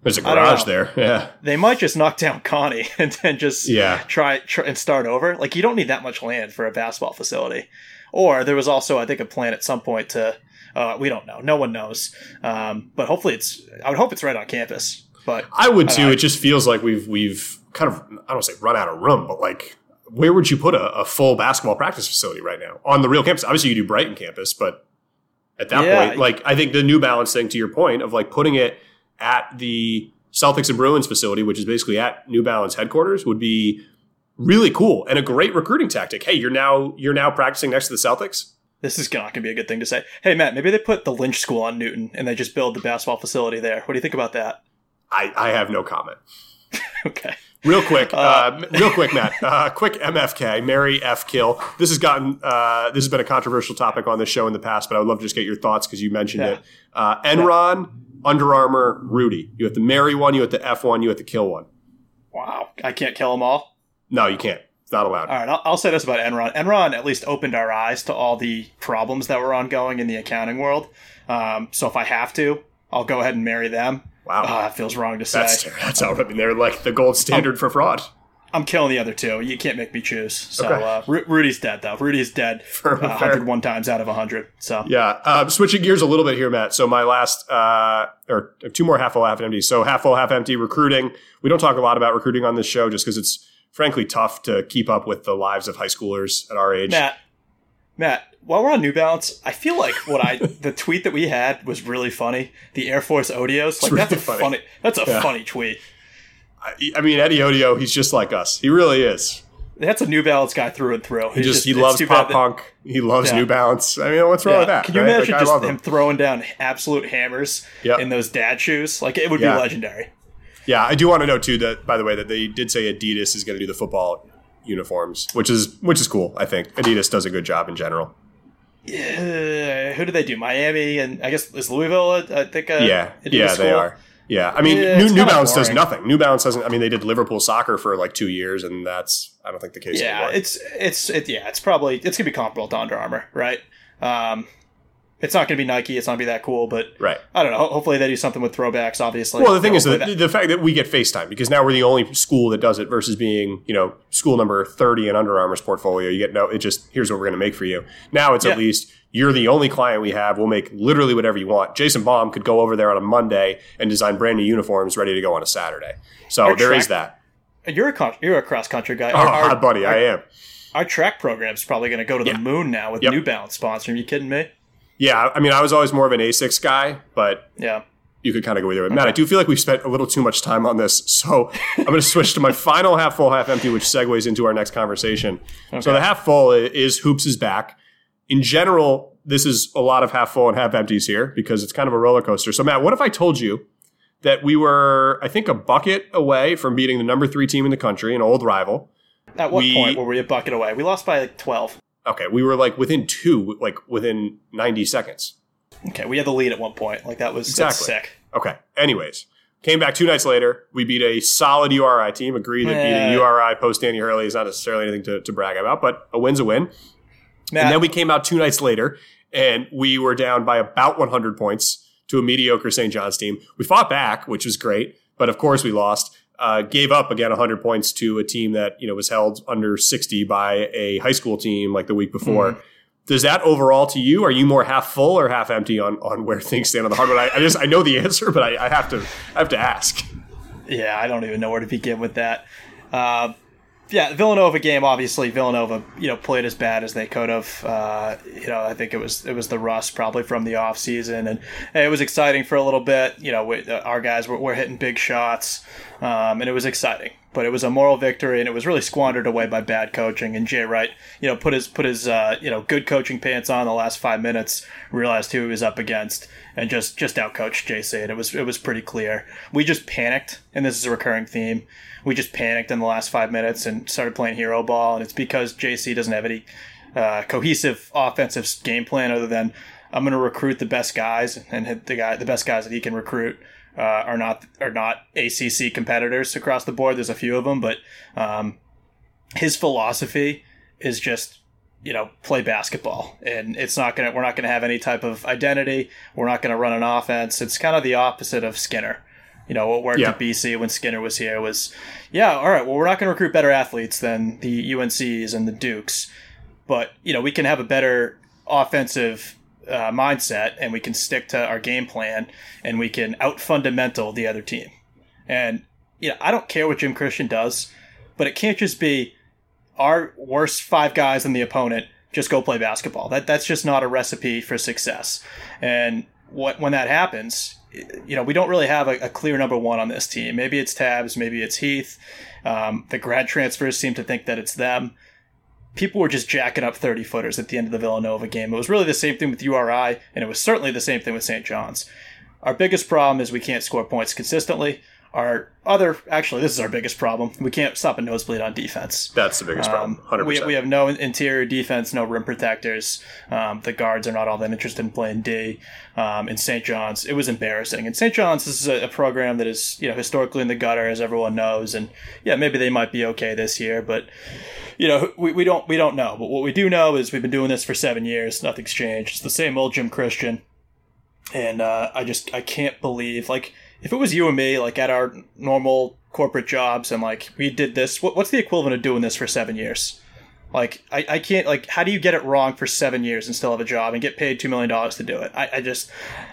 Speaker 3: There's a garage there. *laughs* Yeah.
Speaker 2: they might just knock down Conte *laughs* and then just
Speaker 3: Yeah.
Speaker 2: try, try and start over. Like you don't need that much land for a basketball facility. Or there was also, I think, a plan at some point to. Uh, we don't know. No one knows. Um, but hopefully, it's. I would hope it's right on campus. But
Speaker 3: I would too.
Speaker 2: I-
Speaker 3: it just feels like we've we've kind of I don't say run out of room, but like where would you put a, a full basketball practice facility right now on the real campus? Obviously, you do Brighton campus, but at that
Speaker 2: Yeah.
Speaker 3: point, like I think the New Balance thing, to your point of like putting it at the Celtics and Bruins facility, which is basically at New Balance headquarters, would be really cool and a great recruiting tactic. Hey, you're now you're now practicing next to the Celtics.
Speaker 2: This is not going to be a good thing to say. Hey, Matt, maybe they put the Lynch School on Newton and they just build the basketball facility there. What do you think about that?
Speaker 3: I, I have no comment. *laughs*
Speaker 2: Okay.
Speaker 3: Real quick, uh,
Speaker 2: Uh,
Speaker 3: real quick, Matt. Uh, quick MFK, Mary F. Kill. This has gotten uh, this has been a controversial topic on this show in the past, but I would love to just get your thoughts because you mentioned
Speaker 2: Yeah.
Speaker 3: it. Uh, Enron, Under Armour, Rudy. You have the marry one, you have the F one, you have the kill one.
Speaker 2: Wow. I can't kill them all.
Speaker 3: No, you can't. It's not allowed.
Speaker 2: All right. I'll, I'll say this about Enron. Enron at least opened our eyes to all the problems that were ongoing in the accounting world. Um, so if I have to, I'll go ahead and marry them.
Speaker 3: Wow.
Speaker 2: Ah, that feels wrong to say.
Speaker 3: That's that's how I mean they're like the gold standard for fraud.
Speaker 2: I'm killing the other two. You can't make me choose. So
Speaker 3: Okay.
Speaker 2: uh, Ru- Rudy's dead, though. Rudy's dead *laughs*
Speaker 3: Fair-
Speaker 2: uh,
Speaker 3: fair.
Speaker 2: 101 times out of 100. So
Speaker 3: Yeah. Uh, switching gears a little bit here, Matt. So my last, uh, or two more half full, half empty. So half full, half empty recruiting. We don't talk a lot about recruiting on this show just because it's frankly tough to keep up with the lives of high schoolers at our age.
Speaker 2: Matt, Matt, while we're on New Balance, I feel like what I *laughs* the tweet that we had was really funny. The Air Force Odios, like
Speaker 3: really
Speaker 2: that's a
Speaker 3: funny.
Speaker 2: funny. That's a
Speaker 3: Yeah.
Speaker 2: funny tweet.
Speaker 3: I, I mean, Eddie Odio, he's just like us. He really is.
Speaker 2: That's a New Balance guy through and through.
Speaker 3: He
Speaker 2: He's
Speaker 3: just, he loves pop
Speaker 2: that-
Speaker 3: punk. He loves
Speaker 2: Yeah.
Speaker 3: New Balance. I mean, what's wrong
Speaker 2: Yeah.
Speaker 3: with that?
Speaker 2: Can you
Speaker 3: right?
Speaker 2: imagine
Speaker 3: Like,
Speaker 2: just
Speaker 3: love
Speaker 2: him throwing down absolute hammers
Speaker 3: Yep.
Speaker 2: in those dad shoes? Like it would be legendary.
Speaker 3: Yeah, I do want to note too that by the way that they did say Adidas is going to do the football uniforms, which is which is cool. I think Adidas does a good job in general.
Speaker 2: Yeah, who do they do? Miami and I guess is Louisville. I think. Uh,
Speaker 3: yeah, yeah, they are. Yeah, I mean,
Speaker 2: Yeah,
Speaker 3: New, New Balance does nothing. New Balance doesn't. I mean, they did Liverpool soccer for like two years, and that's I don't think the case
Speaker 2: Yeah,
Speaker 3: anymore.
Speaker 2: it's it's it, yeah, it's probably it's gonna be comparable to Under Armour, right? Um, it's not gonna be Nike. It's not gonna be that cool, but
Speaker 3: right.
Speaker 2: I don't know. Hopefully they do something with throwbacks. Obviously.
Speaker 3: Well, the thing is that the fact that we get FaceTime because now we're the only school that does it versus being, you know, school number 30 in Under Armour's portfolio. You get no, it just, here's what we're going to make for you. Now it's
Speaker 2: Yeah.
Speaker 3: at least you're the only client we have. We'll make literally whatever you want. Jason Baum could go over there on a Monday and design brand new uniforms ready to go on a Saturday. So
Speaker 2: Our
Speaker 3: there
Speaker 2: track-
Speaker 3: is that.
Speaker 2: you're a you're a cross country guy.
Speaker 3: Oh,
Speaker 2: Our- *laughs*
Speaker 3: buddy, I am.
Speaker 2: Our track program is probably going to go to the moon now with
Speaker 3: Yep.
Speaker 2: New Balance sponsoring. Are you kidding me?
Speaker 3: Yeah. I mean, I was always more of an ASICS guy, but
Speaker 2: Yeah.
Speaker 3: you could kind of go either way. Matt, I do feel like we've spent a little too much time on this, so I'm going *laughs* to switch to my final half full, half empty, which segues into our next conversation. So the half full is hoops is back. In general, this is a lot of half full and half empties here because it's kind of a roller coaster. So Matt, what if I told you that we were, I think, a bucket away from beating the number three team in the country, an old rival?
Speaker 2: At what
Speaker 3: We-
Speaker 2: point were we a bucket away? We lost by like twelve.
Speaker 3: Okay, we were like within two, like within 90 seconds.
Speaker 2: Okay, we had the lead at one point. Like that was
Speaker 3: Exactly.
Speaker 2: sick.
Speaker 3: Okay. Anyways, came back two nights later. We beat a solid URI team. Agree that
Speaker 2: Yeah.
Speaker 3: beating URI post Danny Hurley is not necessarily anything to, to brag about, but a win's a win.
Speaker 2: Matt,
Speaker 3: And then we came out two nights later and we were down by about 100 points to a mediocre St. John's team. We fought back, which was great, but of course we lost. Uh, gave up again 100 points to a team that you know was held under 60 by a high school team like the week before.
Speaker 2: Mm-hmm.
Speaker 3: Does that overall to you? Are you more half full or half empty on, on where things stand on the hardwood? I, I just I know the answer, but I, I have to I have to ask.
Speaker 2: Yeah, I don't even know where to begin with that. Uh, yeah, Villanova game. Obviously, Villanova, you know, played as bad as they could have. Uh, you know, I think it was it was the rust probably from the off season, and it was exciting for a little bit. You know, we, our guys were, were hitting big shots, um, and it was exciting. But it was a moral victory, and it was really squandered away by bad coaching. And Jay Wright, you know, put his put his uh, you know good coaching pants on the last five minutes, realized who he was up against, and just just outcoached JC. And it was it was pretty clear. We just panicked, and this is a recurring theme. We just panicked in the last five minutes and started playing hero ball, and it's because JC doesn't have any uh, cohesive offensive game plan other than I'm going to recruit the best guys, and hit the guy the best guys that he can recruit uh, are not are not ACC competitors across the board. There's a few of them, but um, his philosophy is just you know play basketball, and it's not gonna we're not gonna have any type of identity. We're not gonna run an offense. It's kind of the opposite of Skinner. You know what worked
Speaker 3: Yeah.
Speaker 2: at BC when Skinner was here was yeah all right. Well, we're not going to recruit better athletes than the UNCs and the Dukes, but you know we can have a better offensive uh, mindset and we can stick to our game plan and we can out fundamental the other team. And you know, I don't care what Jim Christian does, but it can't just be our worst five guys than the opponent just go play basketball. That that's just not a recipe for success. And what when that happens, you know, we don't really have a, a clear number one on this team. Maybe it's Tabbs, maybe it's Heath. Um, the grad transfers seem to think that it's them people were just jacking up 30 footers at the end of the Villanova game. It was really the same thing with URI, and it was certainly the same thing with St. John's. Our biggest problem is we can't score points consistently. Our other, actually, this is our biggest problem. We can't stop a nosebleed on defense.
Speaker 3: That's the biggest problem.
Speaker 2: Um,
Speaker 3: 100%.
Speaker 2: we, we have no interior defense, no rim protectors. Um, the guards are not all that interested in playing D. Um, in St. John's, it was embarrassing. And St. John's this is a, a program that is, you know, historically in the gutter, as everyone knows. And yeah, maybe they might be okay this year, but you know, we, we don't we don't know. But what we do know is we've been doing this for seven years. Nothing's changed. It's the same old Jim Christian. And uh, I just I can't believe like if it was you and me like at our normal corporate jobs and like we did this, what, what's the equivalent of doing this for seven years? Like I, I can't like how do you get it wrong for seven years and still have a job and get paid two million dollars to do it? I, I just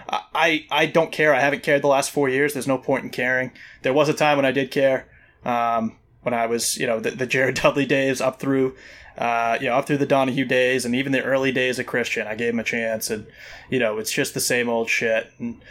Speaker 2: I I don't care. I haven't cared the last four years. There's no point in caring. There was a time when I did care. Um, when I was, you know, the, the Jared *laughs* Dudley days up through, uh, you know, up through the Donahue days and even the early days of Christian, I gave him a chance, and you know, it's just the same old shit. And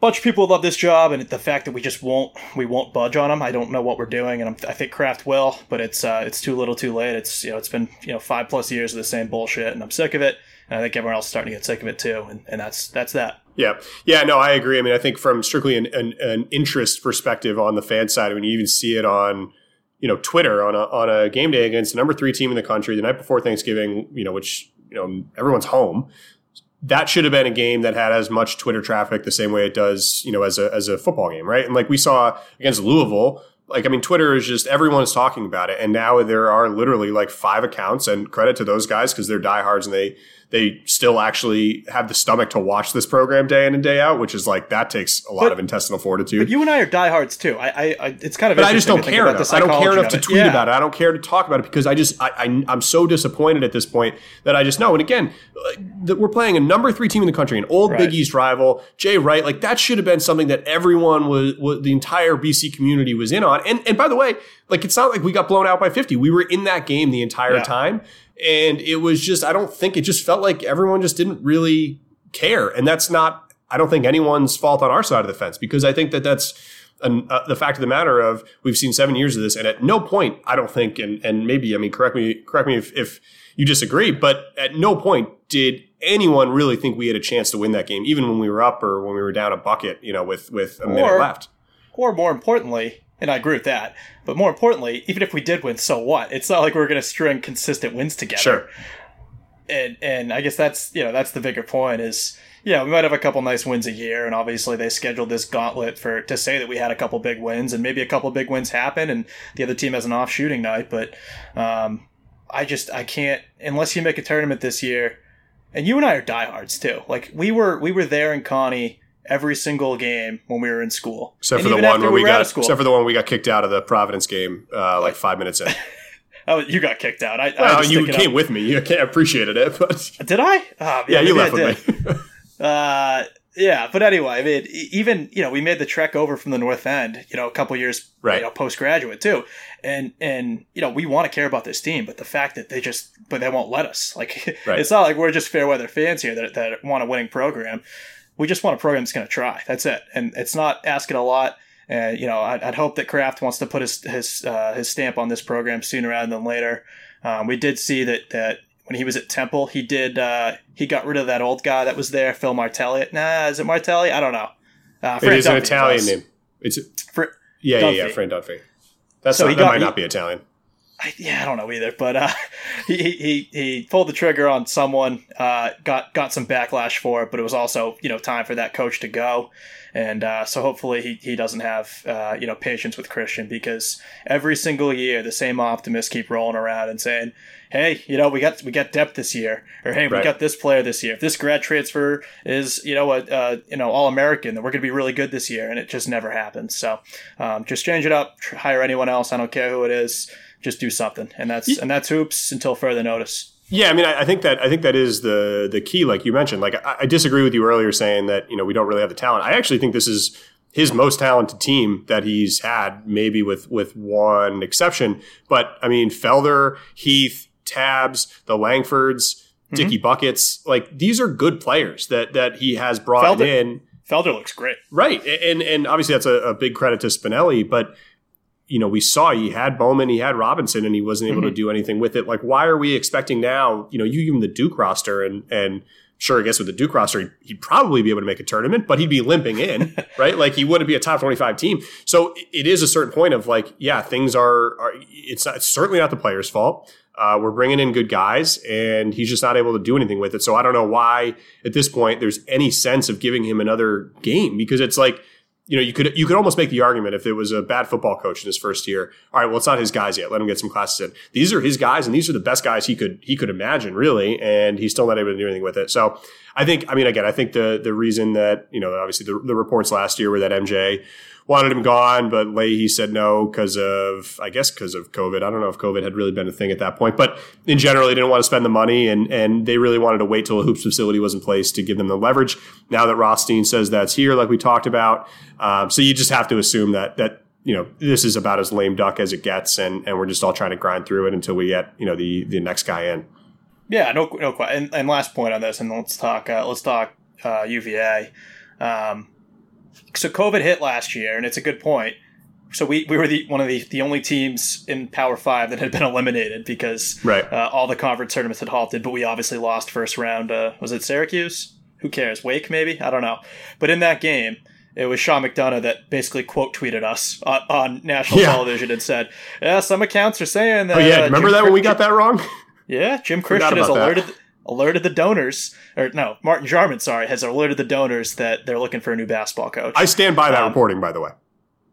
Speaker 2: bunch of people love this job, and the fact that we just won't, we won't budge on them. I don't know what we're doing, and I'm, I think Kraft will, but it's, uh, it's too little, too late. It's, you know, it's been, you know, five plus years of the same bullshit, and I'm sick of it. And I think everyone else is starting to get sick of it too, and, and that's that's that.
Speaker 3: Yeah, yeah, no, I agree. I mean, I think from strictly an, an, an interest perspective on the fan side, I mean, you even see it on you know Twitter on a on a game day against the number three team in the country the night before Thanksgiving. You know, which you know everyone's home. That should have been a game that had as much Twitter traffic the same way it does, you know, as a as a football game, right? And like we saw against Louisville, like I mean, Twitter is just everyone's talking about it, and now there are literally like five accounts, and credit to those guys because they're diehards and they they still actually have the stomach to watch this program day in and day out, which is like that takes a lot
Speaker 2: But-
Speaker 3: of intestinal fortitude.
Speaker 2: But you and I are diehards too. I, I, I it's kind of.
Speaker 3: But I just don't care enough. I don't care enough to tweet
Speaker 2: Yeah.
Speaker 3: about it. I don't care to talk about it because I just I, I I'm so disappointed at this point that I just know. And again, that we're playing a number three team in the country, an old
Speaker 2: Right.
Speaker 3: Big East rival, Jay Wright. Like that should have been something that everyone was, was the entire BC community was in on. And and by the way, like it's not like we got blown out by 50. We were in that game the entire
Speaker 2: Yeah.
Speaker 3: time, and it was just I don't think it just felt like everyone just didn't really care, and that's not I don't think anyone's fault on our side of the fence because I think that that's an, uh, the fact of the matter of we've seen seven years of this, and at no point I don't think, and and maybe I mean correct me correct me if, if you disagree, but at no point did anyone really think we had a chance to win that game, even when we were up or when we were down a bucket, you know, with with a minute left.
Speaker 2: Or more importantly, and I agree with that, but more importantly, even if we did win, so what? It's not like we're going to string consistent wins together.
Speaker 3: Sure.
Speaker 2: And and I guess that's you know that's the bigger point is yeah we might have a couple nice wins a year, and obviously they scheduled this gauntlet for to say that we had a couple big wins, and maybe a couple big wins happen, and the other team has an off shooting night, but um, I just I can't unless you make a tournament this year, and you and I are diehards too. Like we were we were there in Conte every single game when we were in school,
Speaker 3: Except
Speaker 2: And
Speaker 3: for the one where we got,
Speaker 2: school.
Speaker 3: except for the one we got kicked out of the Providence game, uh, like five minutes in. *laughs*
Speaker 2: Oh, you got kicked out. I, I
Speaker 3: Well,
Speaker 2: just
Speaker 3: you came
Speaker 2: up.
Speaker 3: with me. You appreciated it, but
Speaker 2: Did I? Oh,
Speaker 3: yeah, you left
Speaker 2: I
Speaker 3: with me. *laughs*
Speaker 2: Uh, yeah, but anyway, I mean, even you know, we made the trek over from the North End, you know, a couple years,
Speaker 3: Right.
Speaker 2: you know, postgraduate too, and and you know, we want to care about this team, but the fact that they just, but they won't let us. Like, *laughs*
Speaker 3: Right.
Speaker 2: it's not like we're just fair weather fans here that that want a winning program. We just want a program that's going to try. That's it, and it's not asking a lot. And you know, I'd, I'd hope that Kraft wants to put his his uh, his stamp on this program sooner rather than later. Um, we did see that that when he was at Temple, he did uh, he got rid of that old guy that was there, Phil Martelli. Nah, is it Martelli? I don't know. Uh,
Speaker 3: it
Speaker 2: Fran
Speaker 3: an Italian name. It's
Speaker 2: Fr-
Speaker 3: yeah, yeah, yeah.
Speaker 2: Dunphy.
Speaker 3: Fran Dunphy. That's
Speaker 2: So
Speaker 3: not,
Speaker 2: he
Speaker 3: that
Speaker 2: got-
Speaker 3: might
Speaker 2: he-
Speaker 3: not be Italian.
Speaker 2: I, yeah, I don't know either, but uh, *laughs* he, he he pulled the trigger on someone, uh, got got some backlash for it, but it was also you know time for that coach to go, and uh, so hopefully he, he doesn't have uh, you know patience with Christian because every single year the same optimists keep rolling around and saying, hey, you know we got we got depth this year, or hey we got this player this year. If this grad transfer is you know a uh, you know all American, then we're going to be really good this year, and it just never happens. So um, just change it up, hire anyone else. I don't care who it is just do something, and that's and that's hoops until further notice.
Speaker 3: Yeah, I mean, I, I think that I think that is the the key, like you mentioned. Like I, I disagree with you earlier saying that you know we don't really have the talent. I actually think this is his most talented team that he's had, maybe with with one exception. But I mean, Felder, Heath, Tabbs, the Langfords, mm-hmm. Dicky Buckets, like these are good players that that he has brought
Speaker 2: Felder-
Speaker 3: in.
Speaker 2: Felder looks great.
Speaker 3: Right. And and obviously that's a, a big credit to Spinelli, but you know, we saw he had Bowman, he had Robinson, and he wasn't able to do anything with it. Like, why are we expecting now, you know, you give him the Duke roster and and sure, I guess with the Duke roster, he'd, he'd probably be able to make a tournament, but he'd be limping in, *laughs* right? Like he wouldn't be a top 25 team. So it- it is a certain point of like, yeah, things are, are it's, not, it's certainly not the player's fault. Uh, we're bringing in good guys, and he's just not able to do anything with it. So I don't know why at this point there's any sense of giving him another game because it's like, you know, you could you could almost make the argument if it was a bad football coach in his first year. All right, well, it's not his guys yet. Let him get some classes in. These are his guys, and these are the best guys he could he could imagine, really. And he's still not able to do anything with it. So I think, I mean, again, I think the the reason that you know, obviously the, the reports last year were that MJ wanted him gone, but Leahy said no because of, I guess, because of COVID. I don't know if COVID had really been a thing at that point, but in general, they didn't want to spend the money, and and they really wanted to wait till a hoops facility was in place to give them the leverage. Now that Rothstein says that's here, like we talked about, um, so you just have to assume that that you know this is about as lame duck as it gets, and and we're just all trying to grind through it until we get you know the the next guy in.
Speaker 2: Yeah, no, no question. And, and last point on this, and let's talk. Uh, let's talk uh, UVA. Um, so COVID hit last year, and it's a good point. so we, we were the one of the, the only teams in Power Five that had been *laughs* eliminated because
Speaker 3: Right.
Speaker 2: uh, all the conference tournaments had halted. But we obviously lost first round. Uh, was it Syracuse? Who cares? Wake maybe? I don't know. But in that game, it was Sean McDonough that basically quote tweeted us on, on national
Speaker 3: Yeah.
Speaker 2: television and said, "Yeah, some accounts are saying that."
Speaker 3: Oh yeah,
Speaker 2: uh,
Speaker 3: remember
Speaker 2: Jim
Speaker 3: that when we got that wrong? *laughs*
Speaker 2: Yeah, Jim Christian has
Speaker 3: about that.
Speaker 2: Alerted the donors, or no, Martin Jarmond, sorry, has alerted the donors that they're looking for a new basketball coach.
Speaker 3: I stand by that
Speaker 2: Um,
Speaker 3: reporting, by the way.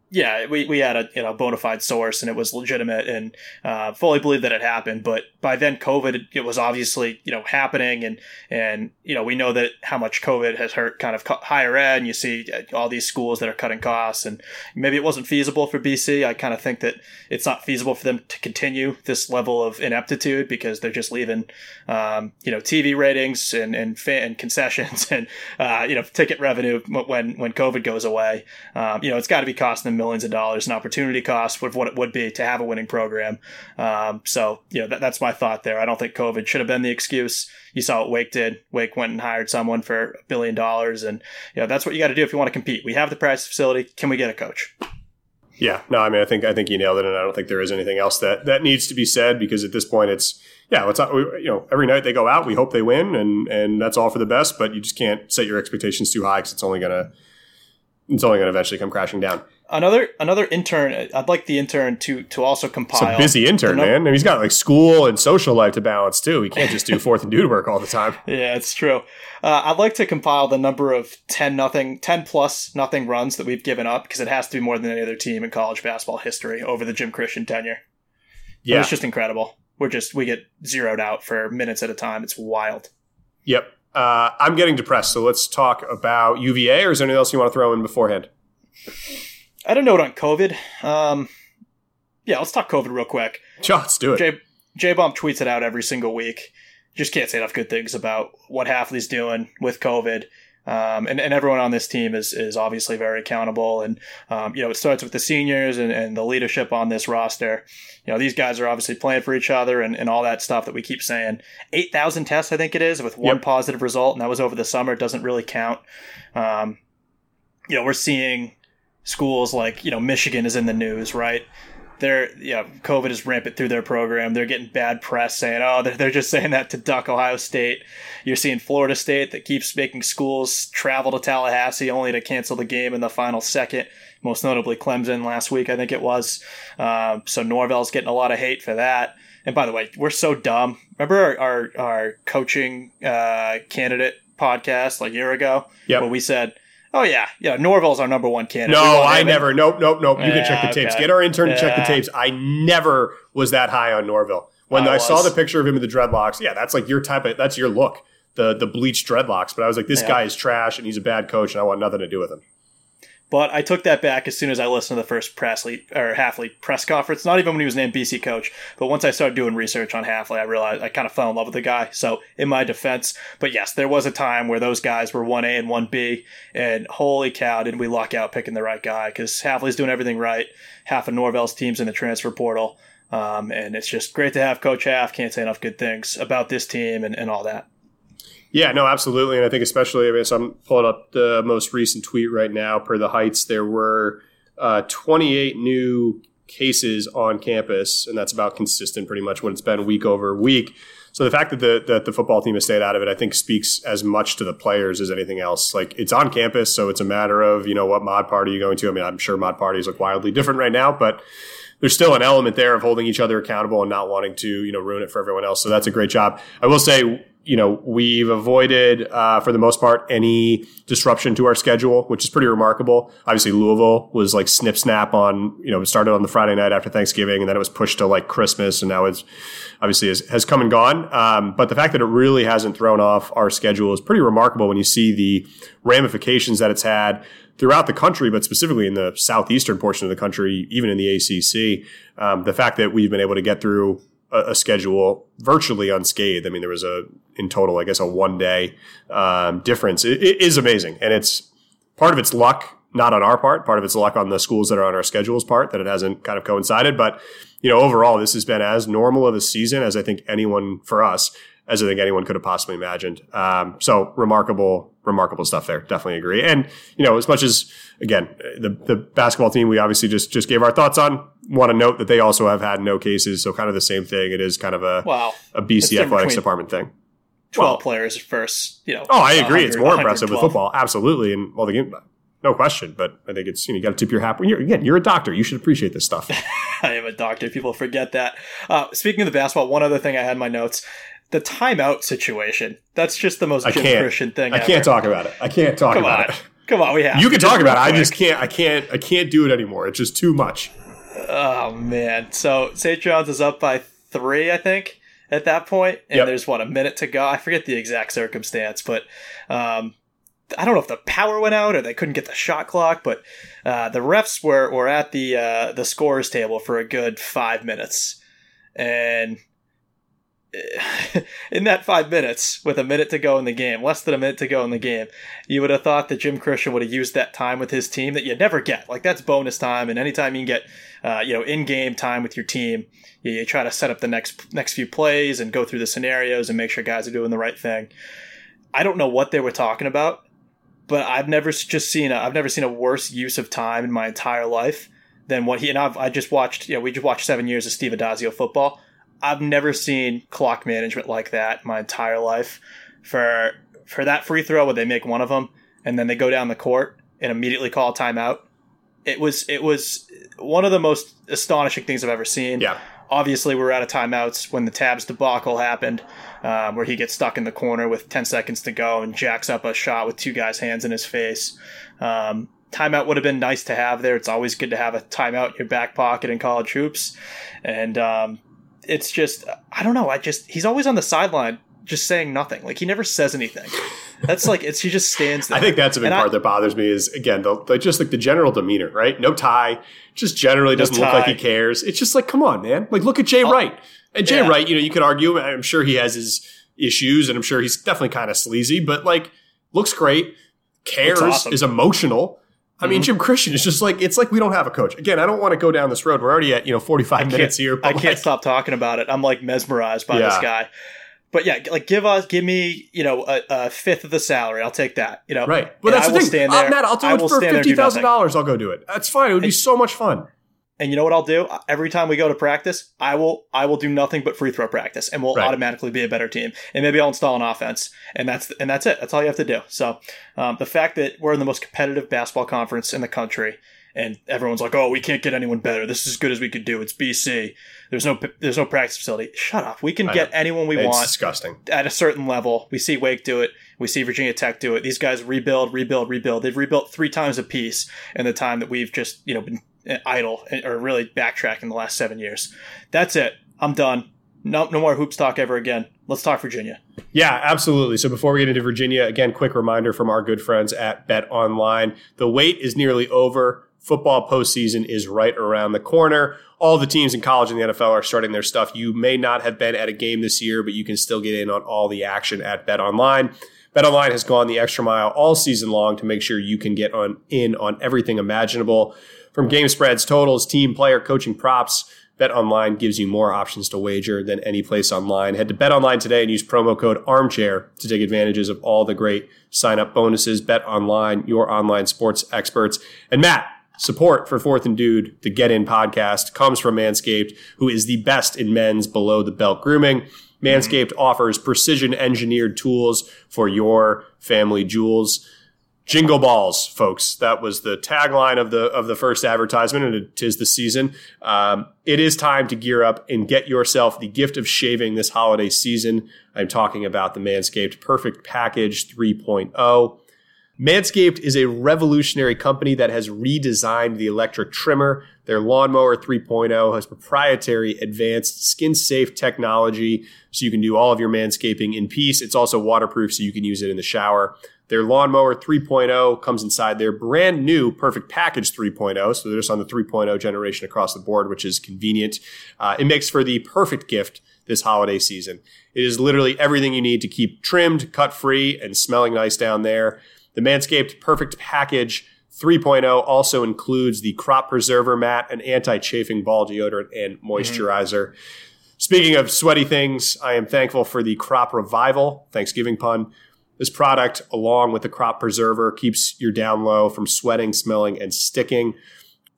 Speaker 2: Yeah, we, we had a you know bona fide source and it was legitimate and uh, fully believed that it happened. But by then, COVID it was obviously you know happening and and you know we know that how much COVID has hurt kind of higher ed. And you see uh, all these schools that are cutting costs and maybe it wasn't feasible for BC. I kind of think that it's not feasible for them to continue this level of ineptitude because they're just leaving um, you know TV ratings and and, fan, and concessions *laughs* and uh, you know ticket revenue when when COVID goes away. Um, you know it's got to be costing them millions of dollars in opportunity cost with what it would be to have a winning program. Um, so you know that, that's my thought there. I don't think COVID should have been the excuse. You saw what Wake did. Wake went and hired someone for a billion dollars, and you know that's what you got to do if you want to compete. We have the practice facility. Can we get a coach?
Speaker 3: Yeah, no, I mean, I think I think you nailed it, and I don't think there is anything else that that needs to be said because at this point, it's yeah, let's not, we, you know, every night they go out, we hope they win, and and that's all for the best, but you just can't set your expectations too high because it's only gonna it's only gonna eventually come crashing down.
Speaker 2: Another another intern. I'd like the intern to to also compile.
Speaker 3: It's a busy intern, man. I mean, he's got like school and social life to balance too. He can't just do fourth and dude work all the time. *laughs*
Speaker 2: Yeah, it's true. Uh, I'd like to compile the number of ten nothing, ten plus nothing runs that we've given up because it has to be more than any other team in college basketball history over the Jim Christian tenure.
Speaker 3: Yeah.
Speaker 2: it's just incredible. We're just we get zeroed out for minutes at a time. It's wild.
Speaker 3: Yep. Uh, I'm getting depressed, so let's talk about UVA, or is there anything else you want to throw in beforehand?
Speaker 2: I don't know note on COVID. Um, yeah, let's talk COVID real quick.
Speaker 3: Yeah, let's do it.
Speaker 2: J J Bump tweets it out every single week. Just can't say enough good things about what Hafley's doing with COVID. Um, and, and everyone on this team is, is obviously very accountable. And, um, you know, it starts with the seniors and, and the leadership on this roster. You know, these guys are obviously playing for each other and, and all that stuff that we keep saying. 8,000 tests, I think it is, with one
Speaker 3: Yep.
Speaker 2: positive result, and that was over the summer. It doesn't really count. Um, you know, we're seeing schools like, you know, Michigan is in the news, right? They're, know, COVID is rampant through their program. They're getting bad press saying, oh, they're, they're just saying that to duck Ohio State. You're seeing Florida State that keeps making schools travel to Tallahassee only to cancel the game in the final second. Most notably Clemson last week, I think it was. Um, so Norvell's getting a lot of hate for that. And by the way, we're so dumb. Remember our, our, our coaching uh, candidate podcast like a year ago?
Speaker 3: Yeah.
Speaker 2: Where we said, oh, yeah, yeah, Norvell's our number one candidate.
Speaker 3: No, I
Speaker 2: him."
Speaker 3: never. Nope, nope, nope. You can check the tapes.
Speaker 2: okay.
Speaker 3: Get our intern to check the tapes. I never was that high on Norvell. When
Speaker 2: I
Speaker 3: I, saw the picture of him with the dreadlocks, yeah, that's like your type of. That's your look. The the bleached dreadlocks. But I was like, this
Speaker 2: Yeah.
Speaker 3: guy is trash, and he's a bad coach, and I want nothing to do with him.
Speaker 2: But I took that back as soon as I listened to the first Presley or Hafley press conference. Not even when he was named BC coach, but once I started doing research on Hafley, I realized I kind of fell in love with the guy. So in my defense, but yes, there was a time where those guys were one A and one B, and holy cow, did we luck out picking the right guy? Because Hafley's doing everything right. Half of Norvell's team's in the transfer portal, um, and it's just great to have Coach Half. Can't say enough good things about this team and, and all that.
Speaker 3: Yeah, no, absolutely. And I think especially, I mean, so I'm pulling up the most recent tweet right now. Per the Heights, there were uh, 28 new cases on campus, and that's about consistent pretty much what it's been week over week. So the fact that the that the football team has stayed out of it, I think, speaks as much to the players as anything else. Like it's on campus, so it's a matter of you know what mod party you're going to. I mean, I'm sure mod parties look wildly different right now, but there's still an element there of holding each other accountable and not wanting to, you know, ruin it for everyone else. So that's a great job. I will say, you know, we've avoided, uh, for the most part, any disruption to our schedule, which is pretty remarkable. Obviously, Louisville was like snip snap on, you know, it started on the Friday night after Thanksgiving and then it was pushed to like Christmas and now it's obviously has, has come and gone. Um, but the fact that it really hasn't thrown off our schedule is pretty remarkable when you see the ramifications that it's had throughout the country, but specifically in the southeastern portion of the country, even in the ACC. Um, the fact that we've been able to get through a, schedule virtually unscathed. I mean, there was a in total, I guess, a one day um, difference. It, it is amazing, and it's part of it's luck. Not on our part. Part of it's luck on the schools that are on our schedule's part that it hasn't kind of coincided. But you know, overall, this has been as normal of a season as I think anyone for us as I think anyone could have possibly imagined. Um, so remarkable, remarkable stuff there. Definitely agree. And you know, as much as again the the basketball team, we obviously just just gave our thoughts on. Want to note that they also have had no cases, so kind of the same thing. It is kind of a
Speaker 2: Wow.
Speaker 3: a BC athletics department thing.
Speaker 2: 12
Speaker 3: Well-
Speaker 2: players first, you know.
Speaker 3: Oh, I agree. It's more impressive with football, absolutely, and well, the game, no question. But I think it's you know you got to tip your hat. When you're again, you're a doctor. You should appreciate this stuff. *laughs*
Speaker 2: I am a doctor. People forget that. Uh, speaking of the basketball, one other thing I had in my notes the timeout situation. That's just the most Jim. Christian thing
Speaker 3: I
Speaker 2: ever.
Speaker 3: can't talk about it. I can't talk
Speaker 2: Come
Speaker 3: about
Speaker 2: on.
Speaker 3: it.
Speaker 2: Come on, we have.
Speaker 3: You can talk about it. I just can't. I can't. I can't do it anymore. It's just too much.
Speaker 2: Oh man! So St. John's is up by three, I think, at that point, and
Speaker 3: Yep.
Speaker 2: there's what a minute to go. I forget the exact circumstance, but um, I don't know if the power went out or they couldn't get the shot clock. But uh, the refs were were at the uh, the scores table for a good five minutes, and *laughs* in that five minutes, with a minute to go in the game, less than a minute to go in the game, you would have thought that Jim Christian would have used that time with his team that you never get. Like that's bonus time, and anytime you can get, uh, you know, in-game time with your team, you, you try to set up the next next few plays and go through the scenarios and make sure guys are doing the right thing. I don't know what they were talking about, but I've never just seen a I've never seen a worse use of time in my entire life than what he and I've I just watched. You know, we just watched seven years of Steve Addazio football. I've never seen clock management like that in my entire life. For for that free throw where they make one of them and then they go down the court and immediately call timeout. It was it was one of the most astonishing things I've ever seen.
Speaker 3: Yeah.
Speaker 2: Obviously, we were out of timeouts when the Tabbs debacle happened, um, where he gets stuck in the corner with 10 seconds to go and jacks up a shot with two guys' hands in his face. Um, timeout would have been nice to have there. It's always good to have a timeout in your back pocket in college hoops. And um, it's just, I don't know. I just, he's always on the sideline just saying nothing. Like he never says anything. That's like, it's, he just stands there.
Speaker 3: I think that's a big
Speaker 2: And I-
Speaker 3: part that bothers me is again the, the just like the general demeanor, right? No tie, just generally doesn't look like he cares. It's just like, come on, man. Like look at Jay oh, Wright. And Jay
Speaker 2: yeah.
Speaker 3: Wright, you know, you could argue. I'm sure he has his issues, and I'm sure he's definitely kind of sleazy, but like looks great, cares,
Speaker 2: awesome.
Speaker 3: is emotional. I mean,
Speaker 2: Mhm.
Speaker 3: Jim Christian is just like it's like we don't have a coach. Again, I don't want to go down this road. We're already at you know 45 minutes here.
Speaker 2: I
Speaker 3: But
Speaker 2: can't stop talking about it. I'm like mesmerized by this guy. But yeah, like give us, give me, you know, a, a fifth of the salary. I'll take that. You know,
Speaker 3: right. Well,
Speaker 2: And
Speaker 3: that's
Speaker 2: I
Speaker 3: the thing.
Speaker 2: Stand
Speaker 3: Uh,
Speaker 2: there.
Speaker 3: Matt, I'll do
Speaker 2: I
Speaker 3: it for
Speaker 2: stand there and do
Speaker 3: fifty thousand dollars. I'll go do it. That's fine. It would be so much fun.
Speaker 2: And you know what I'll do? Every time we go to practice, I will I will do nothing but free throw practice, and we'll
Speaker 3: Right.
Speaker 2: automatically be a better team. And maybe I'll install an offense, and that's and that's it. That's all you have to do. So um, the fact that we're in the most competitive basketball conference in the country, and everyone's like, "Oh, we can't get anyone better. This is as good as we could do. It's BC. There's no there's no practice facility. Shut up. We can
Speaker 3: I
Speaker 2: get
Speaker 3: know.
Speaker 2: anyone we
Speaker 3: It's
Speaker 2: want
Speaker 3: disgusting.
Speaker 2: at a certain level. We see Wake do it. We see Virginia Tech do it. These guys rebuild, rebuild, rebuild. They've rebuilt three times a piece in the time that we've just you know been idle or really backtrack in the last seven years. That's it. I'm done. No, no more hoops talk ever again. Let's talk Virginia.
Speaker 3: Yeah, absolutely. So before we get into Virginia, again, quick reminder from our good friends at Bet Online. The wait is nearly over. Football postseason is right around the corner. All the teams in college and the NFL are starting their stuff. You may not have been at a game this year, but you can still get in on all the action at Bet Online. Bet Online has gone the extra mile all season long to make sure you can get on in on everything imaginable. From game spreads, totals, team, player, coaching props, Bet Online gives you more options to wager than any place online. Head to Bet Online today and use promo code Armchair to take advantages of all the great sign up bonuses. Bet Online, your online sports experts. And Matt, support for Fourth and Dude, the Get In podcast, comes from Manscaped, who is the best in men's below the belt grooming. Manscaped mm-hmm. offers precision engineered tools for your family jewels. Jingle balls, folks. That was the tagline of the of the first advertisement, and it is the season. Um, it is time to gear up and get yourself the gift of shaving this holiday season. I'm talking about the Manscaped Perfect Package 3.0. Manscaped is a revolutionary company that has redesigned the electric trimmer. Their lawnmower 3.0 has proprietary advanced skin safe technology so you can do all of your manscaping in peace. It's also waterproof so you can use it in the shower. Their lawnmower 3.0 comes inside their brand new Perfect Package 3.0. So they're just on the 3.0 generation across the board, which is convenient. Uh, it makes for the perfect gift this holiday season. It is literally everything you need to keep trimmed, cut free, and smelling nice down there. The Manscaped Perfect Package 3.0 also includes the Crop Preserver Mat, an anti chafing ball deodorant, and moisturizer. Speaking of sweaty things, I am thankful for the Crop Revival Thanksgiving pun. This product, along with the Crop Preserver, keeps your down low from sweating, smelling, and sticking.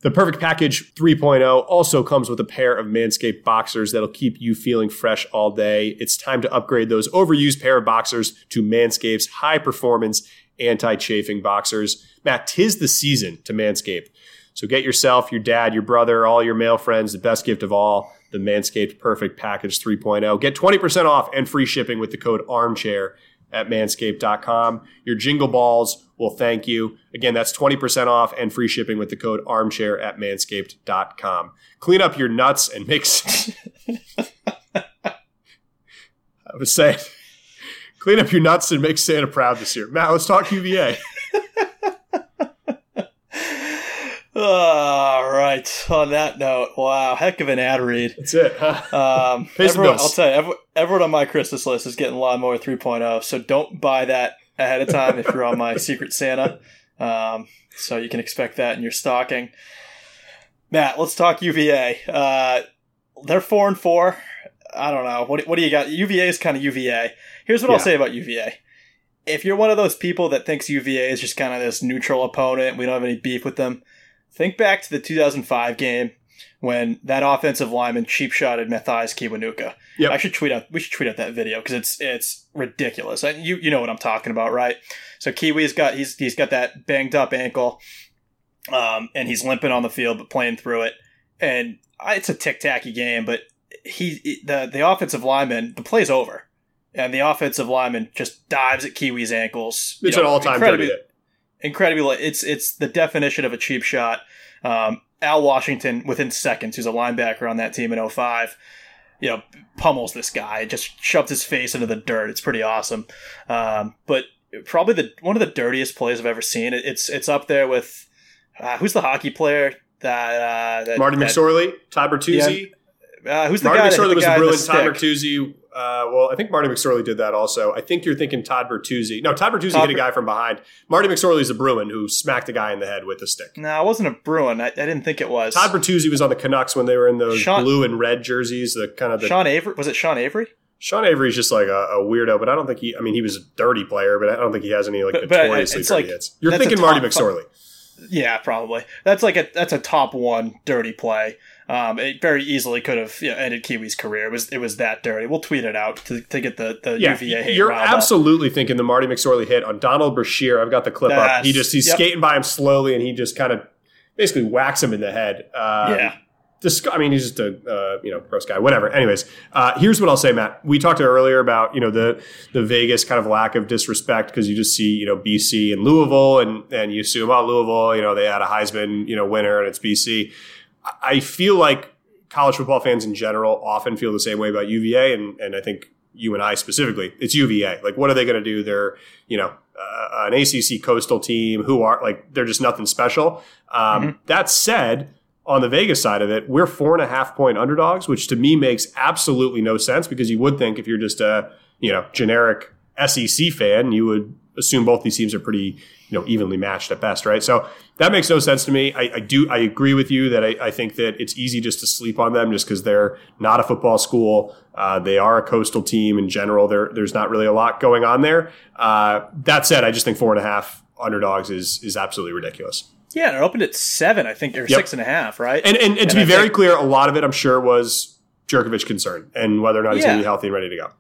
Speaker 3: The Perfect Package 3.0 also comes with a pair of Manscaped boxers that'll keep you feeling fresh all day. It's time to upgrade those overused pair of boxers to Manscaped's high performance anti chafing boxers. Matt, tis the season to Manscaped. So get yourself, your dad, your brother, all your male friends the best gift of all the Manscaped Perfect Package 3.0. Get 20% off and free shipping with the code armchair at manscaped.com. Your jingle balls will thank you. Again, that's 20% off and free shipping with the code armchair at manscaped.com. Clean up your nuts and mix. *laughs* I was saying, *laughs* clean up your nuts and make Santa proud this year. Matt, let's talk UVA. *laughs*
Speaker 2: All right. On that note, wow, heck of an ad read.
Speaker 3: That's it. Huh?
Speaker 2: Um, *laughs* everyone, I'll tell you, everyone, everyone on my Christmas list is getting Lawnmower 3.0, so don't buy that ahead of time if you're on my Secret Santa. Um, so you can expect that in your stocking. Matt, let's talk UVA. Uh, they're four and four. I don't know. What, what do you got? UVA is kind of UVA. Here's what
Speaker 3: Yeah.
Speaker 2: I'll say about UVA. If you're one of those people that thinks UVA is just kind of this neutral opponent, we don't have any beef with them, think back to the 2005 game when that offensive lineman cheap shotted Matthias Kiwanuka.
Speaker 3: Yep.
Speaker 2: I should tweet out. We should tweet out that video because it's it's ridiculous. And you you know what I'm talking about, right? So Kiwi's got he's he's got that banged up ankle, um, and he's limping on the field but playing through it. And I- it's a tic tacky game, but he the the offensive lineman the play's over, and the offensive lineman just dives at Kiwi's ankles.
Speaker 3: It's
Speaker 2: You
Speaker 3: an
Speaker 2: incredibly-
Speaker 3: dirty hit.
Speaker 2: Incredibly it's it's the definition of a cheap shot um, al washington within seconds who's a linebacker on that team in 05 you know pummels this guy just shoves his face into the dirt it's pretty awesome um, but probably the one of the dirtiest plays i've ever seen it, it's it's up there with uh, who's the hockey player that, uh, that
Speaker 3: Marty
Speaker 2: that-
Speaker 3: McSorley, Todd Bertuzzi.
Speaker 2: uh, who's the
Speaker 3: Marty
Speaker 2: guy
Speaker 3: McSorley
Speaker 2: the
Speaker 3: was
Speaker 2: guy
Speaker 3: the
Speaker 2: in
Speaker 3: Bruin.
Speaker 2: the
Speaker 3: Todd
Speaker 2: stick?
Speaker 3: Bertuzzi. Uh, well, I think Marty McSorley did that also. I think you're thinking Todd Bertuzzi. No, Todd Bertuzzi
Speaker 2: Todd
Speaker 3: hit a guy from behind. Marty McSorley is the Bruin who smacked a guy in the head with a stick.
Speaker 2: no it wasn't a bruin I, I didn't think it was
Speaker 3: Todd Bertuzzi was on the Canucks when they were in those
Speaker 2: Sean-
Speaker 3: blue and red jerseys. The kind of the
Speaker 2: sean avery was it sean avery
Speaker 3: Sean Avery's just like a, a weirdo, but I don't think he. I mean, he was a dirty player, but I don't think he has any like
Speaker 2: But- but
Speaker 3: notoriously
Speaker 2: it's
Speaker 3: dirty
Speaker 2: like-
Speaker 3: hits. You're thinking Marty McSorley.
Speaker 2: Yeah, probably. That's like a that's a top one dirty play. Um, it very easily could have you know, ended Kiwi's career. It was it was that dirty. We'll tweet it out to, to get the the
Speaker 3: Yeah,
Speaker 2: UVA hate
Speaker 3: you're
Speaker 2: up.
Speaker 3: absolutely thinking the Marty McSorley hit on Donald Brashear. I've got the clip up. He just he's
Speaker 2: yep.
Speaker 3: skating by him slowly, and he just kind of basically whacks him in the head. Uh,
Speaker 2: Yeah.
Speaker 3: Disg- I mean, he's just a uh, you know gross guy. Whatever. Anyways, uh, here's what I'll say, Matt. We talked earlier about you know the the Vegas kind of lack of disrespect because you just see you know BC and Louisville, and and you assume oh Louisville, you know they had a Heisman you know winner, and it's BC. I- feel like college football fans in general often feel the same way about UVA, and and I think you and I specifically, it's UVA. Like, what are they going to do? They're you know uh, an ACC coastal team who are like they're just nothing special. Um, That said, on the Vegas side of it, we're four and a half point underdogs, which to me makes absolutely no sense because you would think if you're just a you know generic SEC fan, you would assume both these teams are pretty you know evenly matched at best, right? So that makes no sense to me. I, I do I agree with you that I, I think that it's easy just to sleep on them just because they're not a football school. Uh, they are a coastal team in general. There there's not really a lot going on there. Uh, that said, I just think four and a half underdogs is is absolutely ridiculous.
Speaker 2: Yeah, and it opened at seven, I think, or
Speaker 3: Yep.
Speaker 2: six and a half, right?
Speaker 3: And and, and to
Speaker 2: I
Speaker 3: be very
Speaker 2: think-
Speaker 3: clear, a lot of it I'm sure was Jurkovec concern and whether or not he's going to be healthy and ready to go.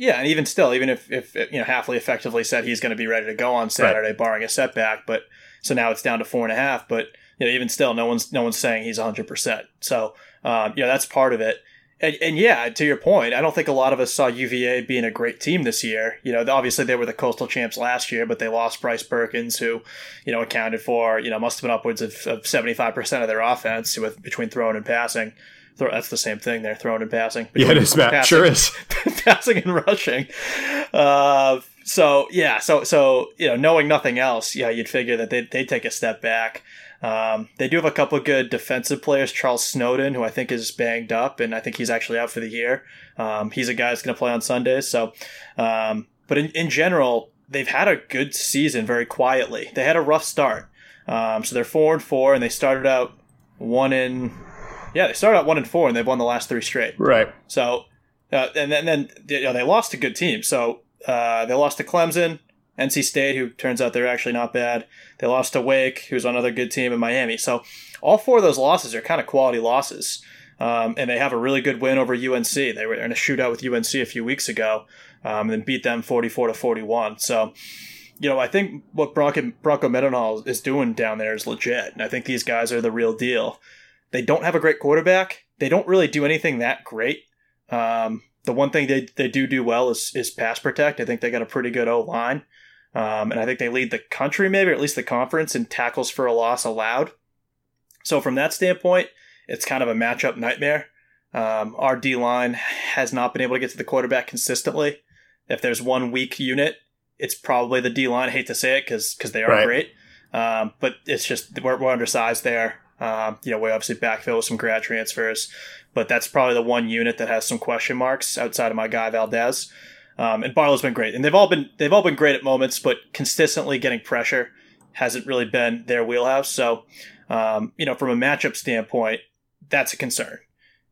Speaker 2: Yeah, and even still, even if, if you know Hafley effectively said he's going to be ready to go on Saturday, barring a setback, but so now it's down to four and a half. But you know, even still, no one's no one's saying he's hundred percent. So um, yeah, that's part of it. And, and yeah, to your point, I don't think a lot of us saw UVA being a great team this year. You know, obviously they were the coastal champs last year, but they lost Bryce Perkins, who you know accounted for you know must have been upwards of seventy five percent of their offense with between throwing and passing. Throw, that's the same thing. They're throwing and passing.
Speaker 3: Yeah, it is, Matt.
Speaker 2: Passing-
Speaker 3: Sure is. *laughs*
Speaker 2: passing and rushing. Uh, so yeah, so so you know, knowing nothing else, yeah, you'd figure that they they take a step back. Um, they do have a couple of good defensive players. Charles Snowden, who I think is banged up, and I think he's actually out for the year. Um, he's a guy that's going to play on Sundays. So, um, but in, in general, they've had a good season very quietly. They had a rough start, um, so they're four and four, and they started out one in Yeah, they started out one and four, and they've won the last three straight.
Speaker 3: Right.
Speaker 2: So, uh, and then, then you know, they lost to good teams. So uh, they lost to Clemson, NC State, who turns out they're actually not bad. They lost to Wake, who's another good team in Miami. So all four of those losses are kind of quality losses. Um, and they have a really good win over UNC. They were in a shootout with UNC a few weeks ago, um, and then beat them 44 to 41. So, you know, I think what Bronco, Bronco Mendenhall is doing down there is legit. And I think these guys are the real deal. They don't have a great quarterback. They don't really do anything that great. Um, the one thing they, they do do well is, is pass protect. I think they got a pretty good O line. Um, and I think they lead the country, maybe, or at least the conference, in tackles for a loss allowed. So, from that standpoint, it's kind of a matchup nightmare. Um, our D line has not been able to get to the quarterback consistently. If there's one weak unit, it's probably the D line. I hate to say it because because they are
Speaker 3: Right.
Speaker 2: great, um, but it's just we're, we're undersized there. Um, you know, we obviously backfill with some grad transfers, but that's probably the one unit that has some question marks outside of my guy Valdez. Um, and Barlow's been great, and they've all been they've all been great at moments, but consistently getting pressure hasn't really been their wheelhouse. So, um, you know, from a matchup standpoint, that's a concern.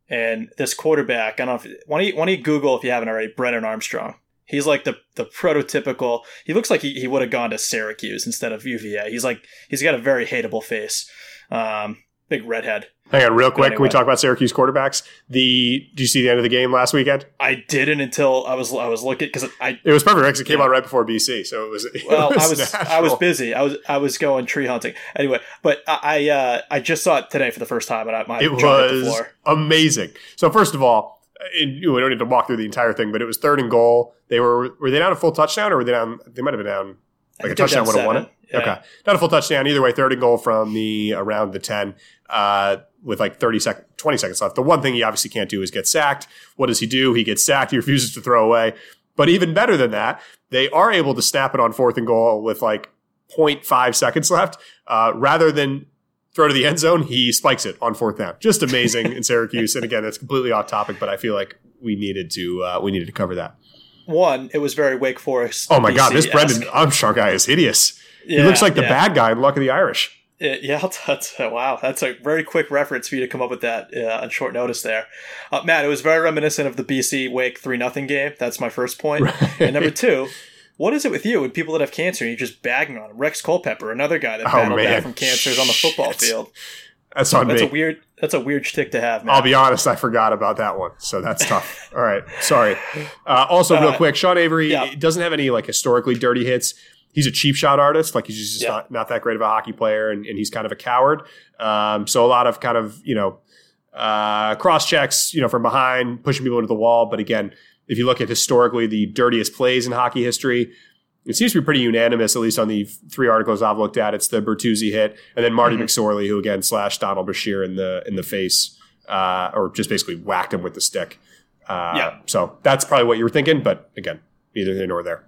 Speaker 2: And this quarterback, I don't know if why don't you, why don't you Google if you haven't already, Brennan Armstrong. He's like the the prototypical. He looks like he, he would have gone to Syracuse instead of UVA. He's like he's got a very hateable face, um, big redhead.
Speaker 3: Hang on, real quick. Can we talk about Syracuse quarterbacks? The do you see the end of the game last weekend?
Speaker 2: I didn't until I was I was looking because I
Speaker 3: It was perfect because it came out right before BC, so it was. *laughs* It
Speaker 2: well,
Speaker 3: was
Speaker 2: I was I was busy. I was I was going tree hunting anyway. But I I, uh, I just saw it today for the first time, and I my
Speaker 3: It
Speaker 2: jaw hit the
Speaker 3: was amazing. So first of all, and, we don't need to walk through the entire thing, but it was third and goal. They were were they down a full touchdown or were they down? They might have been down like a touchdown would have won it.
Speaker 2: Yeah.
Speaker 3: Okay, not a full touchdown either way. Third and goal from the around the ten uh, with like 30 sec- 20 seconds left. The one thing he obviously can't do is get sacked. What does he do? He gets sacked. He refuses to throw away. But even better than that, they are able to snap it on fourth and goal with like 0.5 seconds left. Uh, rather than throw to the end zone, he spikes it on fourth down. Just amazing in *laughs* Syracuse. And again, that's completely off topic, but I feel like we needed to uh, we needed to cover that.
Speaker 2: One, it was very Wake Forest.
Speaker 3: Oh my god, this. Brennan Armstrong guy is hideous. he looks like the
Speaker 2: yeah.
Speaker 3: bad guy in Luck of the Irish.
Speaker 2: Uh, yeah, *laughs* that's wow. That's a very quick reference for you to come up with that uh, on short notice there, uh, Matt. It was very reminiscent of the BC Wake three nothing game. That's my first point. *laughs* And number two, what is it with you and people that have cancer? and You're just bagging on them. Rex Culpepper, another guy that
Speaker 3: Oh,
Speaker 2: battled
Speaker 3: man.
Speaker 2: back from cancer, is on the football
Speaker 3: Shit.
Speaker 2: field.
Speaker 3: That's on
Speaker 2: That's
Speaker 3: me.
Speaker 2: a weird. That's a weird shtick to have, man.
Speaker 3: I'll be honest, I forgot about that one. So that's tough. *laughs* All right. Sorry. Uh, also, real
Speaker 2: Uh,
Speaker 3: quick, Sean Avery
Speaker 2: yeah.
Speaker 3: doesn't have any like historically dirty hits. He's a cheap shot artist. Like he's just
Speaker 2: Yeah.
Speaker 3: not, not that great of a hockey player and, and he's kind of a coward. Um, so a lot of kind of, you know, uh, cross checks, you know, from behind, pushing people into the wall. But again, if you look at historically the dirtiest plays in hockey history, it seems to be pretty unanimous, at least on the three articles I've looked at. It's the Bertuzzi hit, and then Marty
Speaker 2: Mhm.
Speaker 3: McSorley, who again slashed Donald Brashear in the in the face, uh, or just basically whacked him with the stick. Uh,
Speaker 2: Yeah.
Speaker 3: So that's probably what you were thinking, but again, neither here nor there.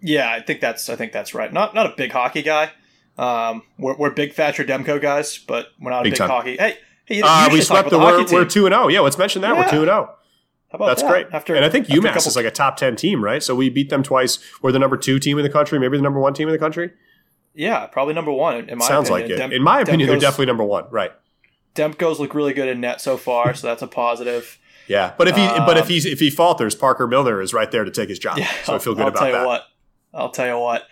Speaker 2: Yeah, I think that's I think that's right. Not not a big hockey guy. Um, we're, we're big Thatcher Demko guys, but we're not
Speaker 3: Big
Speaker 2: a big
Speaker 3: time.
Speaker 2: hockey. Hey, hey, you
Speaker 3: Uh, we swept the.
Speaker 2: the
Speaker 3: We're, we're two and zero. Yeah, let's mention that we're two and zero.
Speaker 2: How about
Speaker 3: That's
Speaker 2: that?
Speaker 3: great.
Speaker 2: After
Speaker 3: and I think UMass
Speaker 2: couple-
Speaker 3: is like a top ten team, right? So we beat them twice. We're the number two team in the country, maybe the number one team in the country.
Speaker 2: yeah, probably number one in my
Speaker 3: Sounds
Speaker 2: opinion.
Speaker 3: like it.
Speaker 2: Dem-
Speaker 3: in my opinion, they're definitely number one, right?
Speaker 2: Demko's look really good in net so far, so that's a positive.
Speaker 3: Yeah, but if he but if
Speaker 2: Um,
Speaker 3: he's if he falters, Parker Milner is right there to take his job.
Speaker 2: Yeah,
Speaker 3: so I feel good about that.
Speaker 2: I'll
Speaker 3: about
Speaker 2: tell you
Speaker 3: that.
Speaker 2: what. I'll tell you what.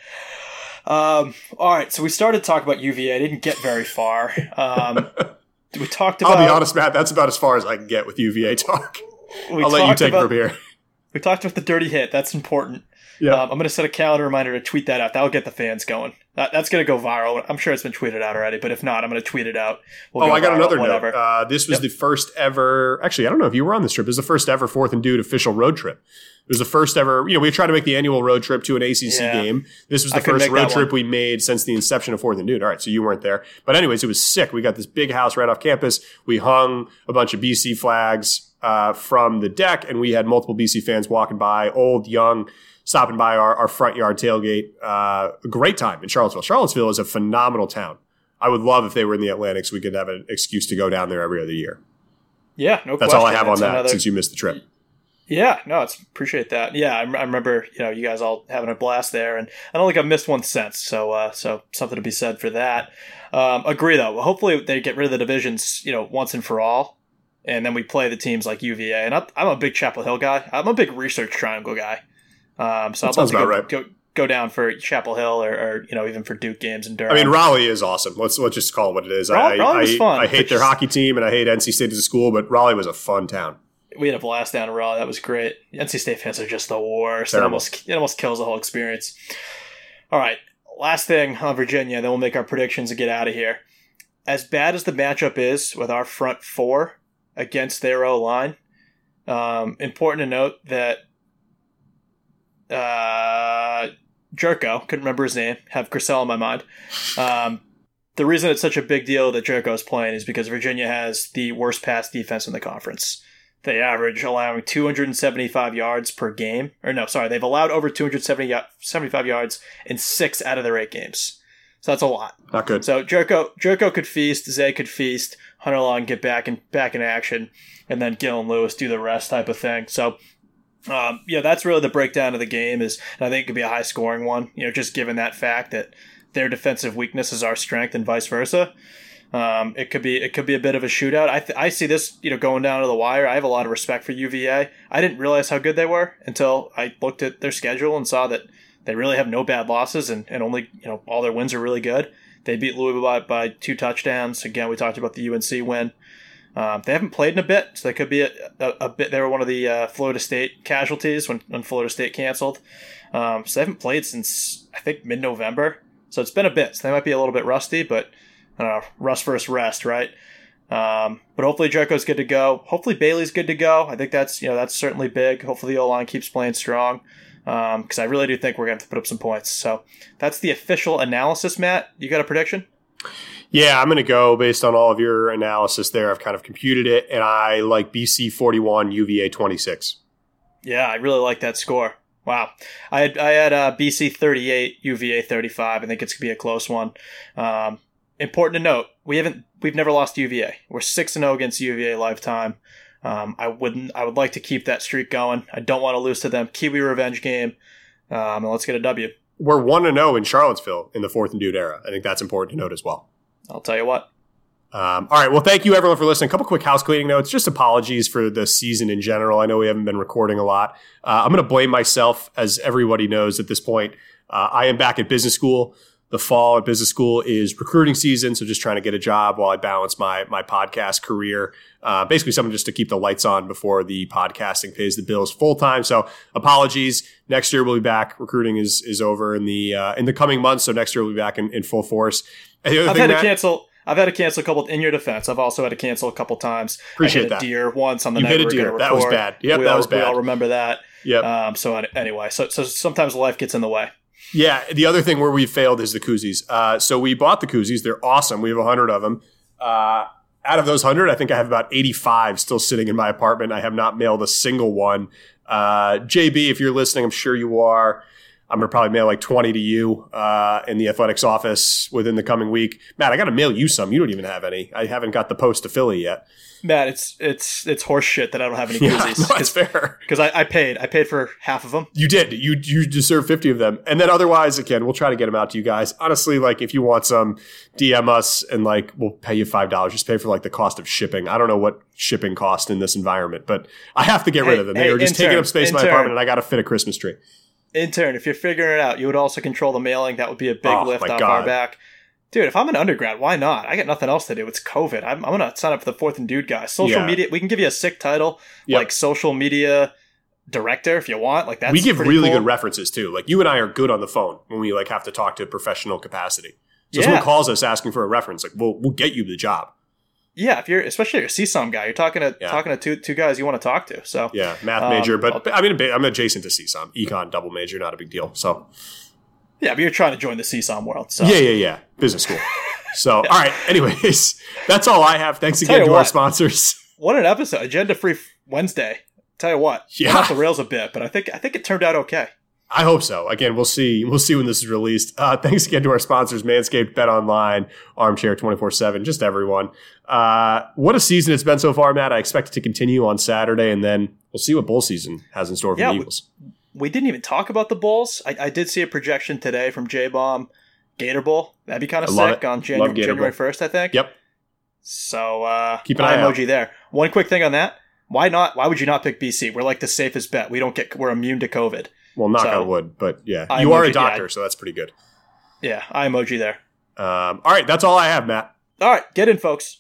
Speaker 2: Um, all right, so we started talking about UVA. I didn't get very far. Um, *laughs* we talked about.
Speaker 3: I'll be honest, Matt. That's about as far as I can get with UVA talk. *laughs*
Speaker 2: We
Speaker 3: I'll let you
Speaker 2: talked
Speaker 3: take
Speaker 2: about-
Speaker 3: from here. *laughs*
Speaker 2: We talked about the dirty hit. That's important.
Speaker 3: Yeah.
Speaker 2: Um, I'm going to set a calendar reminder to tweet that out. That'll get the fans going. That, that's going to go viral. I'm sure it's been tweeted out already, but if not, I'm going to tweet it out. We'll
Speaker 3: oh,
Speaker 2: go
Speaker 3: I got another
Speaker 2: whatever.
Speaker 3: note. Uh, this was
Speaker 2: Yep.
Speaker 3: the first ever. Actually, I don't know if you were on this trip. It was the first ever Fourth and Dude official road trip. It was the first ever. You know, we tried to make the annual road trip to an ACC
Speaker 2: Yeah.
Speaker 3: game. This was the
Speaker 2: couldn't
Speaker 3: first road trip we made since the inception of Fourth and Dude. All right, so you weren't there, but anyways, it was sick. We got this big house right off campus. We hung a bunch of BC flags uh, from the deck, and we had multiple BC fans walking by, old, young. Stopping by our, our front yard tailgate. Uh, a great time in Charlottesville. Charlottesville is a phenomenal town. I would love if they were in the Atlantic so we could have an excuse to go down there every other year.
Speaker 2: yeah, no
Speaker 3: That's
Speaker 2: question.
Speaker 3: all I have on
Speaker 2: It's
Speaker 3: that
Speaker 2: another-
Speaker 3: since you missed the trip.
Speaker 2: Yeah, no, it's appreciate that. Yeah, I, I remember you know you guys all having a blast there, and I don't think I've missed one since. So, uh, so something to be said for that. Um, agree though. Hopefully they get rid of the divisions, you know, once and for all. And then we play the teams like UVA. And I'm, I'm a big Chapel Hill guy. I'm a big Research Triangle guy. Um, so I'd love to go,
Speaker 3: right.
Speaker 2: go go down for Chapel Hill or, or you know even for Duke games in Durham.
Speaker 3: I mean, Raleigh is awesome. Let's let's just call it what it is.
Speaker 2: Raleigh-
Speaker 3: I,
Speaker 2: Raleigh was
Speaker 3: I,
Speaker 2: fun,
Speaker 3: I hate their
Speaker 2: just-
Speaker 3: hockey team and I hate NC State as a school, but Raleigh was a fun town.
Speaker 2: we had a blast down in Raleigh. That was great. NC State fans are just the worst. It almost it almost kills the whole experience. All right, last thing on Virginia, then we'll make our predictions and get out of here. As bad as the matchup is with our front four against their O line, um, important to note that uh, Jurko couldn't remember his name. Have Crisell in my mind. Um, the reason it's such a big deal that Jurko is playing is because Virginia has the worst pass defense in the conference. They average allowing 275 yards per game. Or no, sorry, they've allowed over 275 yards in six out of their eight games. So that's a lot.
Speaker 3: Not good.
Speaker 2: So Jurko Jurko could feast, Zay could feast, Hunter Long get back in back in action, and then Gil and Lewis do the rest type of thing. So um, yeah, that's really the breakdown of the game. Is and I think it could be a high scoring one. You know, just given that fact that their defensive weakness is our strength and vice versa. Um, it could be it could be a bit of a shootout. I th- I see this you know going down to the wire. I have a lot of respect for UVA. I didn't realize how good they were until I looked at their schedule and saw that they really have no bad losses and, and only you know all their wins are really good. They beat Louisville by, by two touchdowns. Again, we talked about the UNC win. Um, they haven't played in a bit, so they could be a, a, a bit. They were one of the uh, Florida State casualties when, when Florida State canceled. Um, so they haven't played since I think mid November. So it's been a bit. So they might be a little bit rusty, but I don't know, rust versus rest, right? Um, but hopefully Jurko's good to go. Hopefully Bailey's good to go. I think that's you know that's certainly big. Hopefully the O line keeps playing strong because I really do think we're going to have to put up some points. So that's the official analysis. Matt, you got a prediction?
Speaker 3: Yeah, I'm going to go based on all of your analysis there. I've kind of computed it, and I like BC 41, UVA 26.
Speaker 2: Yeah, I really like that score. Wow, I had I had uh, BC 38, UVA 35. I think it's gonna be a close one. Um, important to note, we haven't we've never lost UVA. We're six and zero against UVA lifetime. Um, I wouldn't. I would like to keep that streak going. I don't want to lose to them. Kiwi revenge game, um, and let's get a W.
Speaker 3: We're 1 to 0 in Charlottesville in the fourth and dude era. I think that's important to note as well.
Speaker 2: I'll tell you what.
Speaker 3: Um, all right. Well, thank you everyone for listening. A couple quick house cleaning notes. Just apologies for the season in general. I know we haven't been recording a lot. Uh, I'm going to blame myself, as everybody knows at this point. Uh, I am back at business school. The fall at business school is recruiting season, so just trying to get a job while I balance my my podcast career. Uh, basically, something just to keep the lights on before the podcasting pays the bills full time. So, apologies. Next year we'll be back. Recruiting is is over in the uh, in the coming months, so next year we'll be back in, in full force. And the other
Speaker 2: I've had
Speaker 3: Matt-
Speaker 2: to cancel. I've had to cancel a couple. In your defense, I've also had to cancel a couple times.
Speaker 3: Appreciate
Speaker 2: I hit
Speaker 3: that.
Speaker 2: deer once on the
Speaker 3: You
Speaker 2: night
Speaker 3: hit a
Speaker 2: we
Speaker 3: deer. That was bad. Yep,
Speaker 2: we
Speaker 3: that
Speaker 2: all,
Speaker 3: was bad.
Speaker 2: We all remember that.
Speaker 3: Yep.
Speaker 2: Um, so anyway, so so sometimes life gets in the way.
Speaker 3: Yeah, the other thing where we failed is the koozies. Uh, so we bought the koozies; they're awesome. We have hundred of them. Uh, out of those hundred, I think I have about eighty-five still sitting in my apartment. I have not mailed a single one. Uh, JB, if you're listening, I'm sure you are. I'm gonna probably mail like 20 to you uh, in the athletics office within the coming week. Matt, I got to mail you some. You don't even have any. I haven't got the post to Philly yet.
Speaker 2: Matt, it's it's it's horse shit that I don't have any *laughs*
Speaker 3: Yeah, no, it's fair.
Speaker 2: Because I, I paid. I paid for half of them.
Speaker 3: You did. You you deserve 50 of them. And then otherwise, again, we'll try to get them out to you guys. Honestly, like if you want some, DM us and like we'll pay you five dollars. Just pay for like the cost of shipping. I don't know what shipping cost in this environment, but I have to get rid of them. They
Speaker 2: hey,
Speaker 3: are just taking up space in my apartment, and I got to fit a Christmas tree.
Speaker 2: Intern, if you're figuring it out, you would also control the mailing. That would be a big
Speaker 3: Oh,
Speaker 2: lift off
Speaker 3: God.
Speaker 2: our back. Dude, if I'm an undergrad, why not? I got nothing else to do. It's COVID. I'm, I'm gonna sign up for the fourth and dude guy. Social
Speaker 3: Yeah.
Speaker 2: media. We can give you a sick title,
Speaker 3: Yep.
Speaker 2: like social media director, if you want. Like that's
Speaker 3: we give really
Speaker 2: cool.
Speaker 3: good references too. Like you and I are good on the phone when we like have to talk to professional capacity. So
Speaker 2: Yeah.
Speaker 3: someone calls us asking for a reference, like we'll we'll get you the job.
Speaker 2: Yeah, if you're especially if you're a CSOM guy, you're talking to
Speaker 3: Yeah.
Speaker 2: talking to two two guys you want to talk to. So
Speaker 3: Yeah, math
Speaker 2: Um,
Speaker 3: major, but
Speaker 2: I'll-
Speaker 3: mean, I'm adjacent to CSOM, econ double major, not a big deal. So
Speaker 2: yeah, but you're trying to join the CSOM world. So
Speaker 3: yeah, yeah, yeah, business school. So *laughs* all right, anyways, *laughs* that's all I have. Thanks again to our sponsors. *laughs*
Speaker 2: what an episode! Agenda free Wednesday. Tell you what,
Speaker 3: Yeah.
Speaker 2: off the rails a bit, but I think I think it turned out okay.
Speaker 3: I hope so. Again, we'll see. We'll see when this is released. Uh, thanks again to our sponsors, Manscaped, Bet Online, Armchair 24-7, just everyone. Uh, what a season it's been so far, Matt. I expect it to continue on Saturday, and then we'll see what bowl season has in store for
Speaker 2: Yeah,
Speaker 3: the Eagles.
Speaker 2: We didn't even talk about the bowls. I, I did see a projection today from J Bomb, Gator Bowl. That'd be kind of sick
Speaker 3: it.
Speaker 2: on January, January 1st, I think.
Speaker 3: Yep.
Speaker 2: So uh,
Speaker 3: Keep an
Speaker 2: eye
Speaker 3: eye out.
Speaker 2: emoji there. One quick thing on that: why not? Why would you not pick BC? We're like the safest bet. We don't get. We're immune to COVID.
Speaker 3: Well, knock
Speaker 2: So-
Speaker 3: on wood, but yeah,
Speaker 2: I
Speaker 3: you are a doctor,
Speaker 2: yeah.
Speaker 3: so that's pretty good.
Speaker 2: Yeah, I emoji there.
Speaker 3: Um, all right, that's all I have, Matt.
Speaker 2: All right, get in, folks.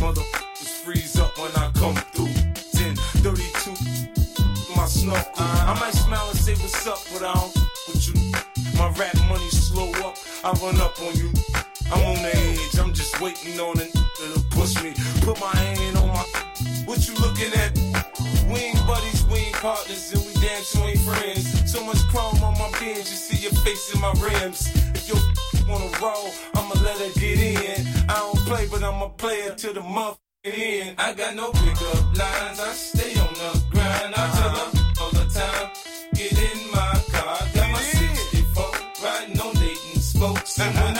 Speaker 7: Motherfuckers freeze up when I come through. 10, 32, my snuff. I might smile and say what's up, but I don't with you. My rap money slow up, I run up on you. I'm on the edge, I'm just waiting on a nigga to push me. Put my hand on my. What you looking at? We ain't buddies, we ain't partners, and we damn sure ain't friends. So much chrome on my bench, you see your face in my rims. If wanna roll, I'ma let her get in. I don't play, but I'm a player to the motherfucking end. I got no pickup lines, I stay on the grind. I tell her all the time, get in my car. Got my 64 riding on Dayton spokes. And when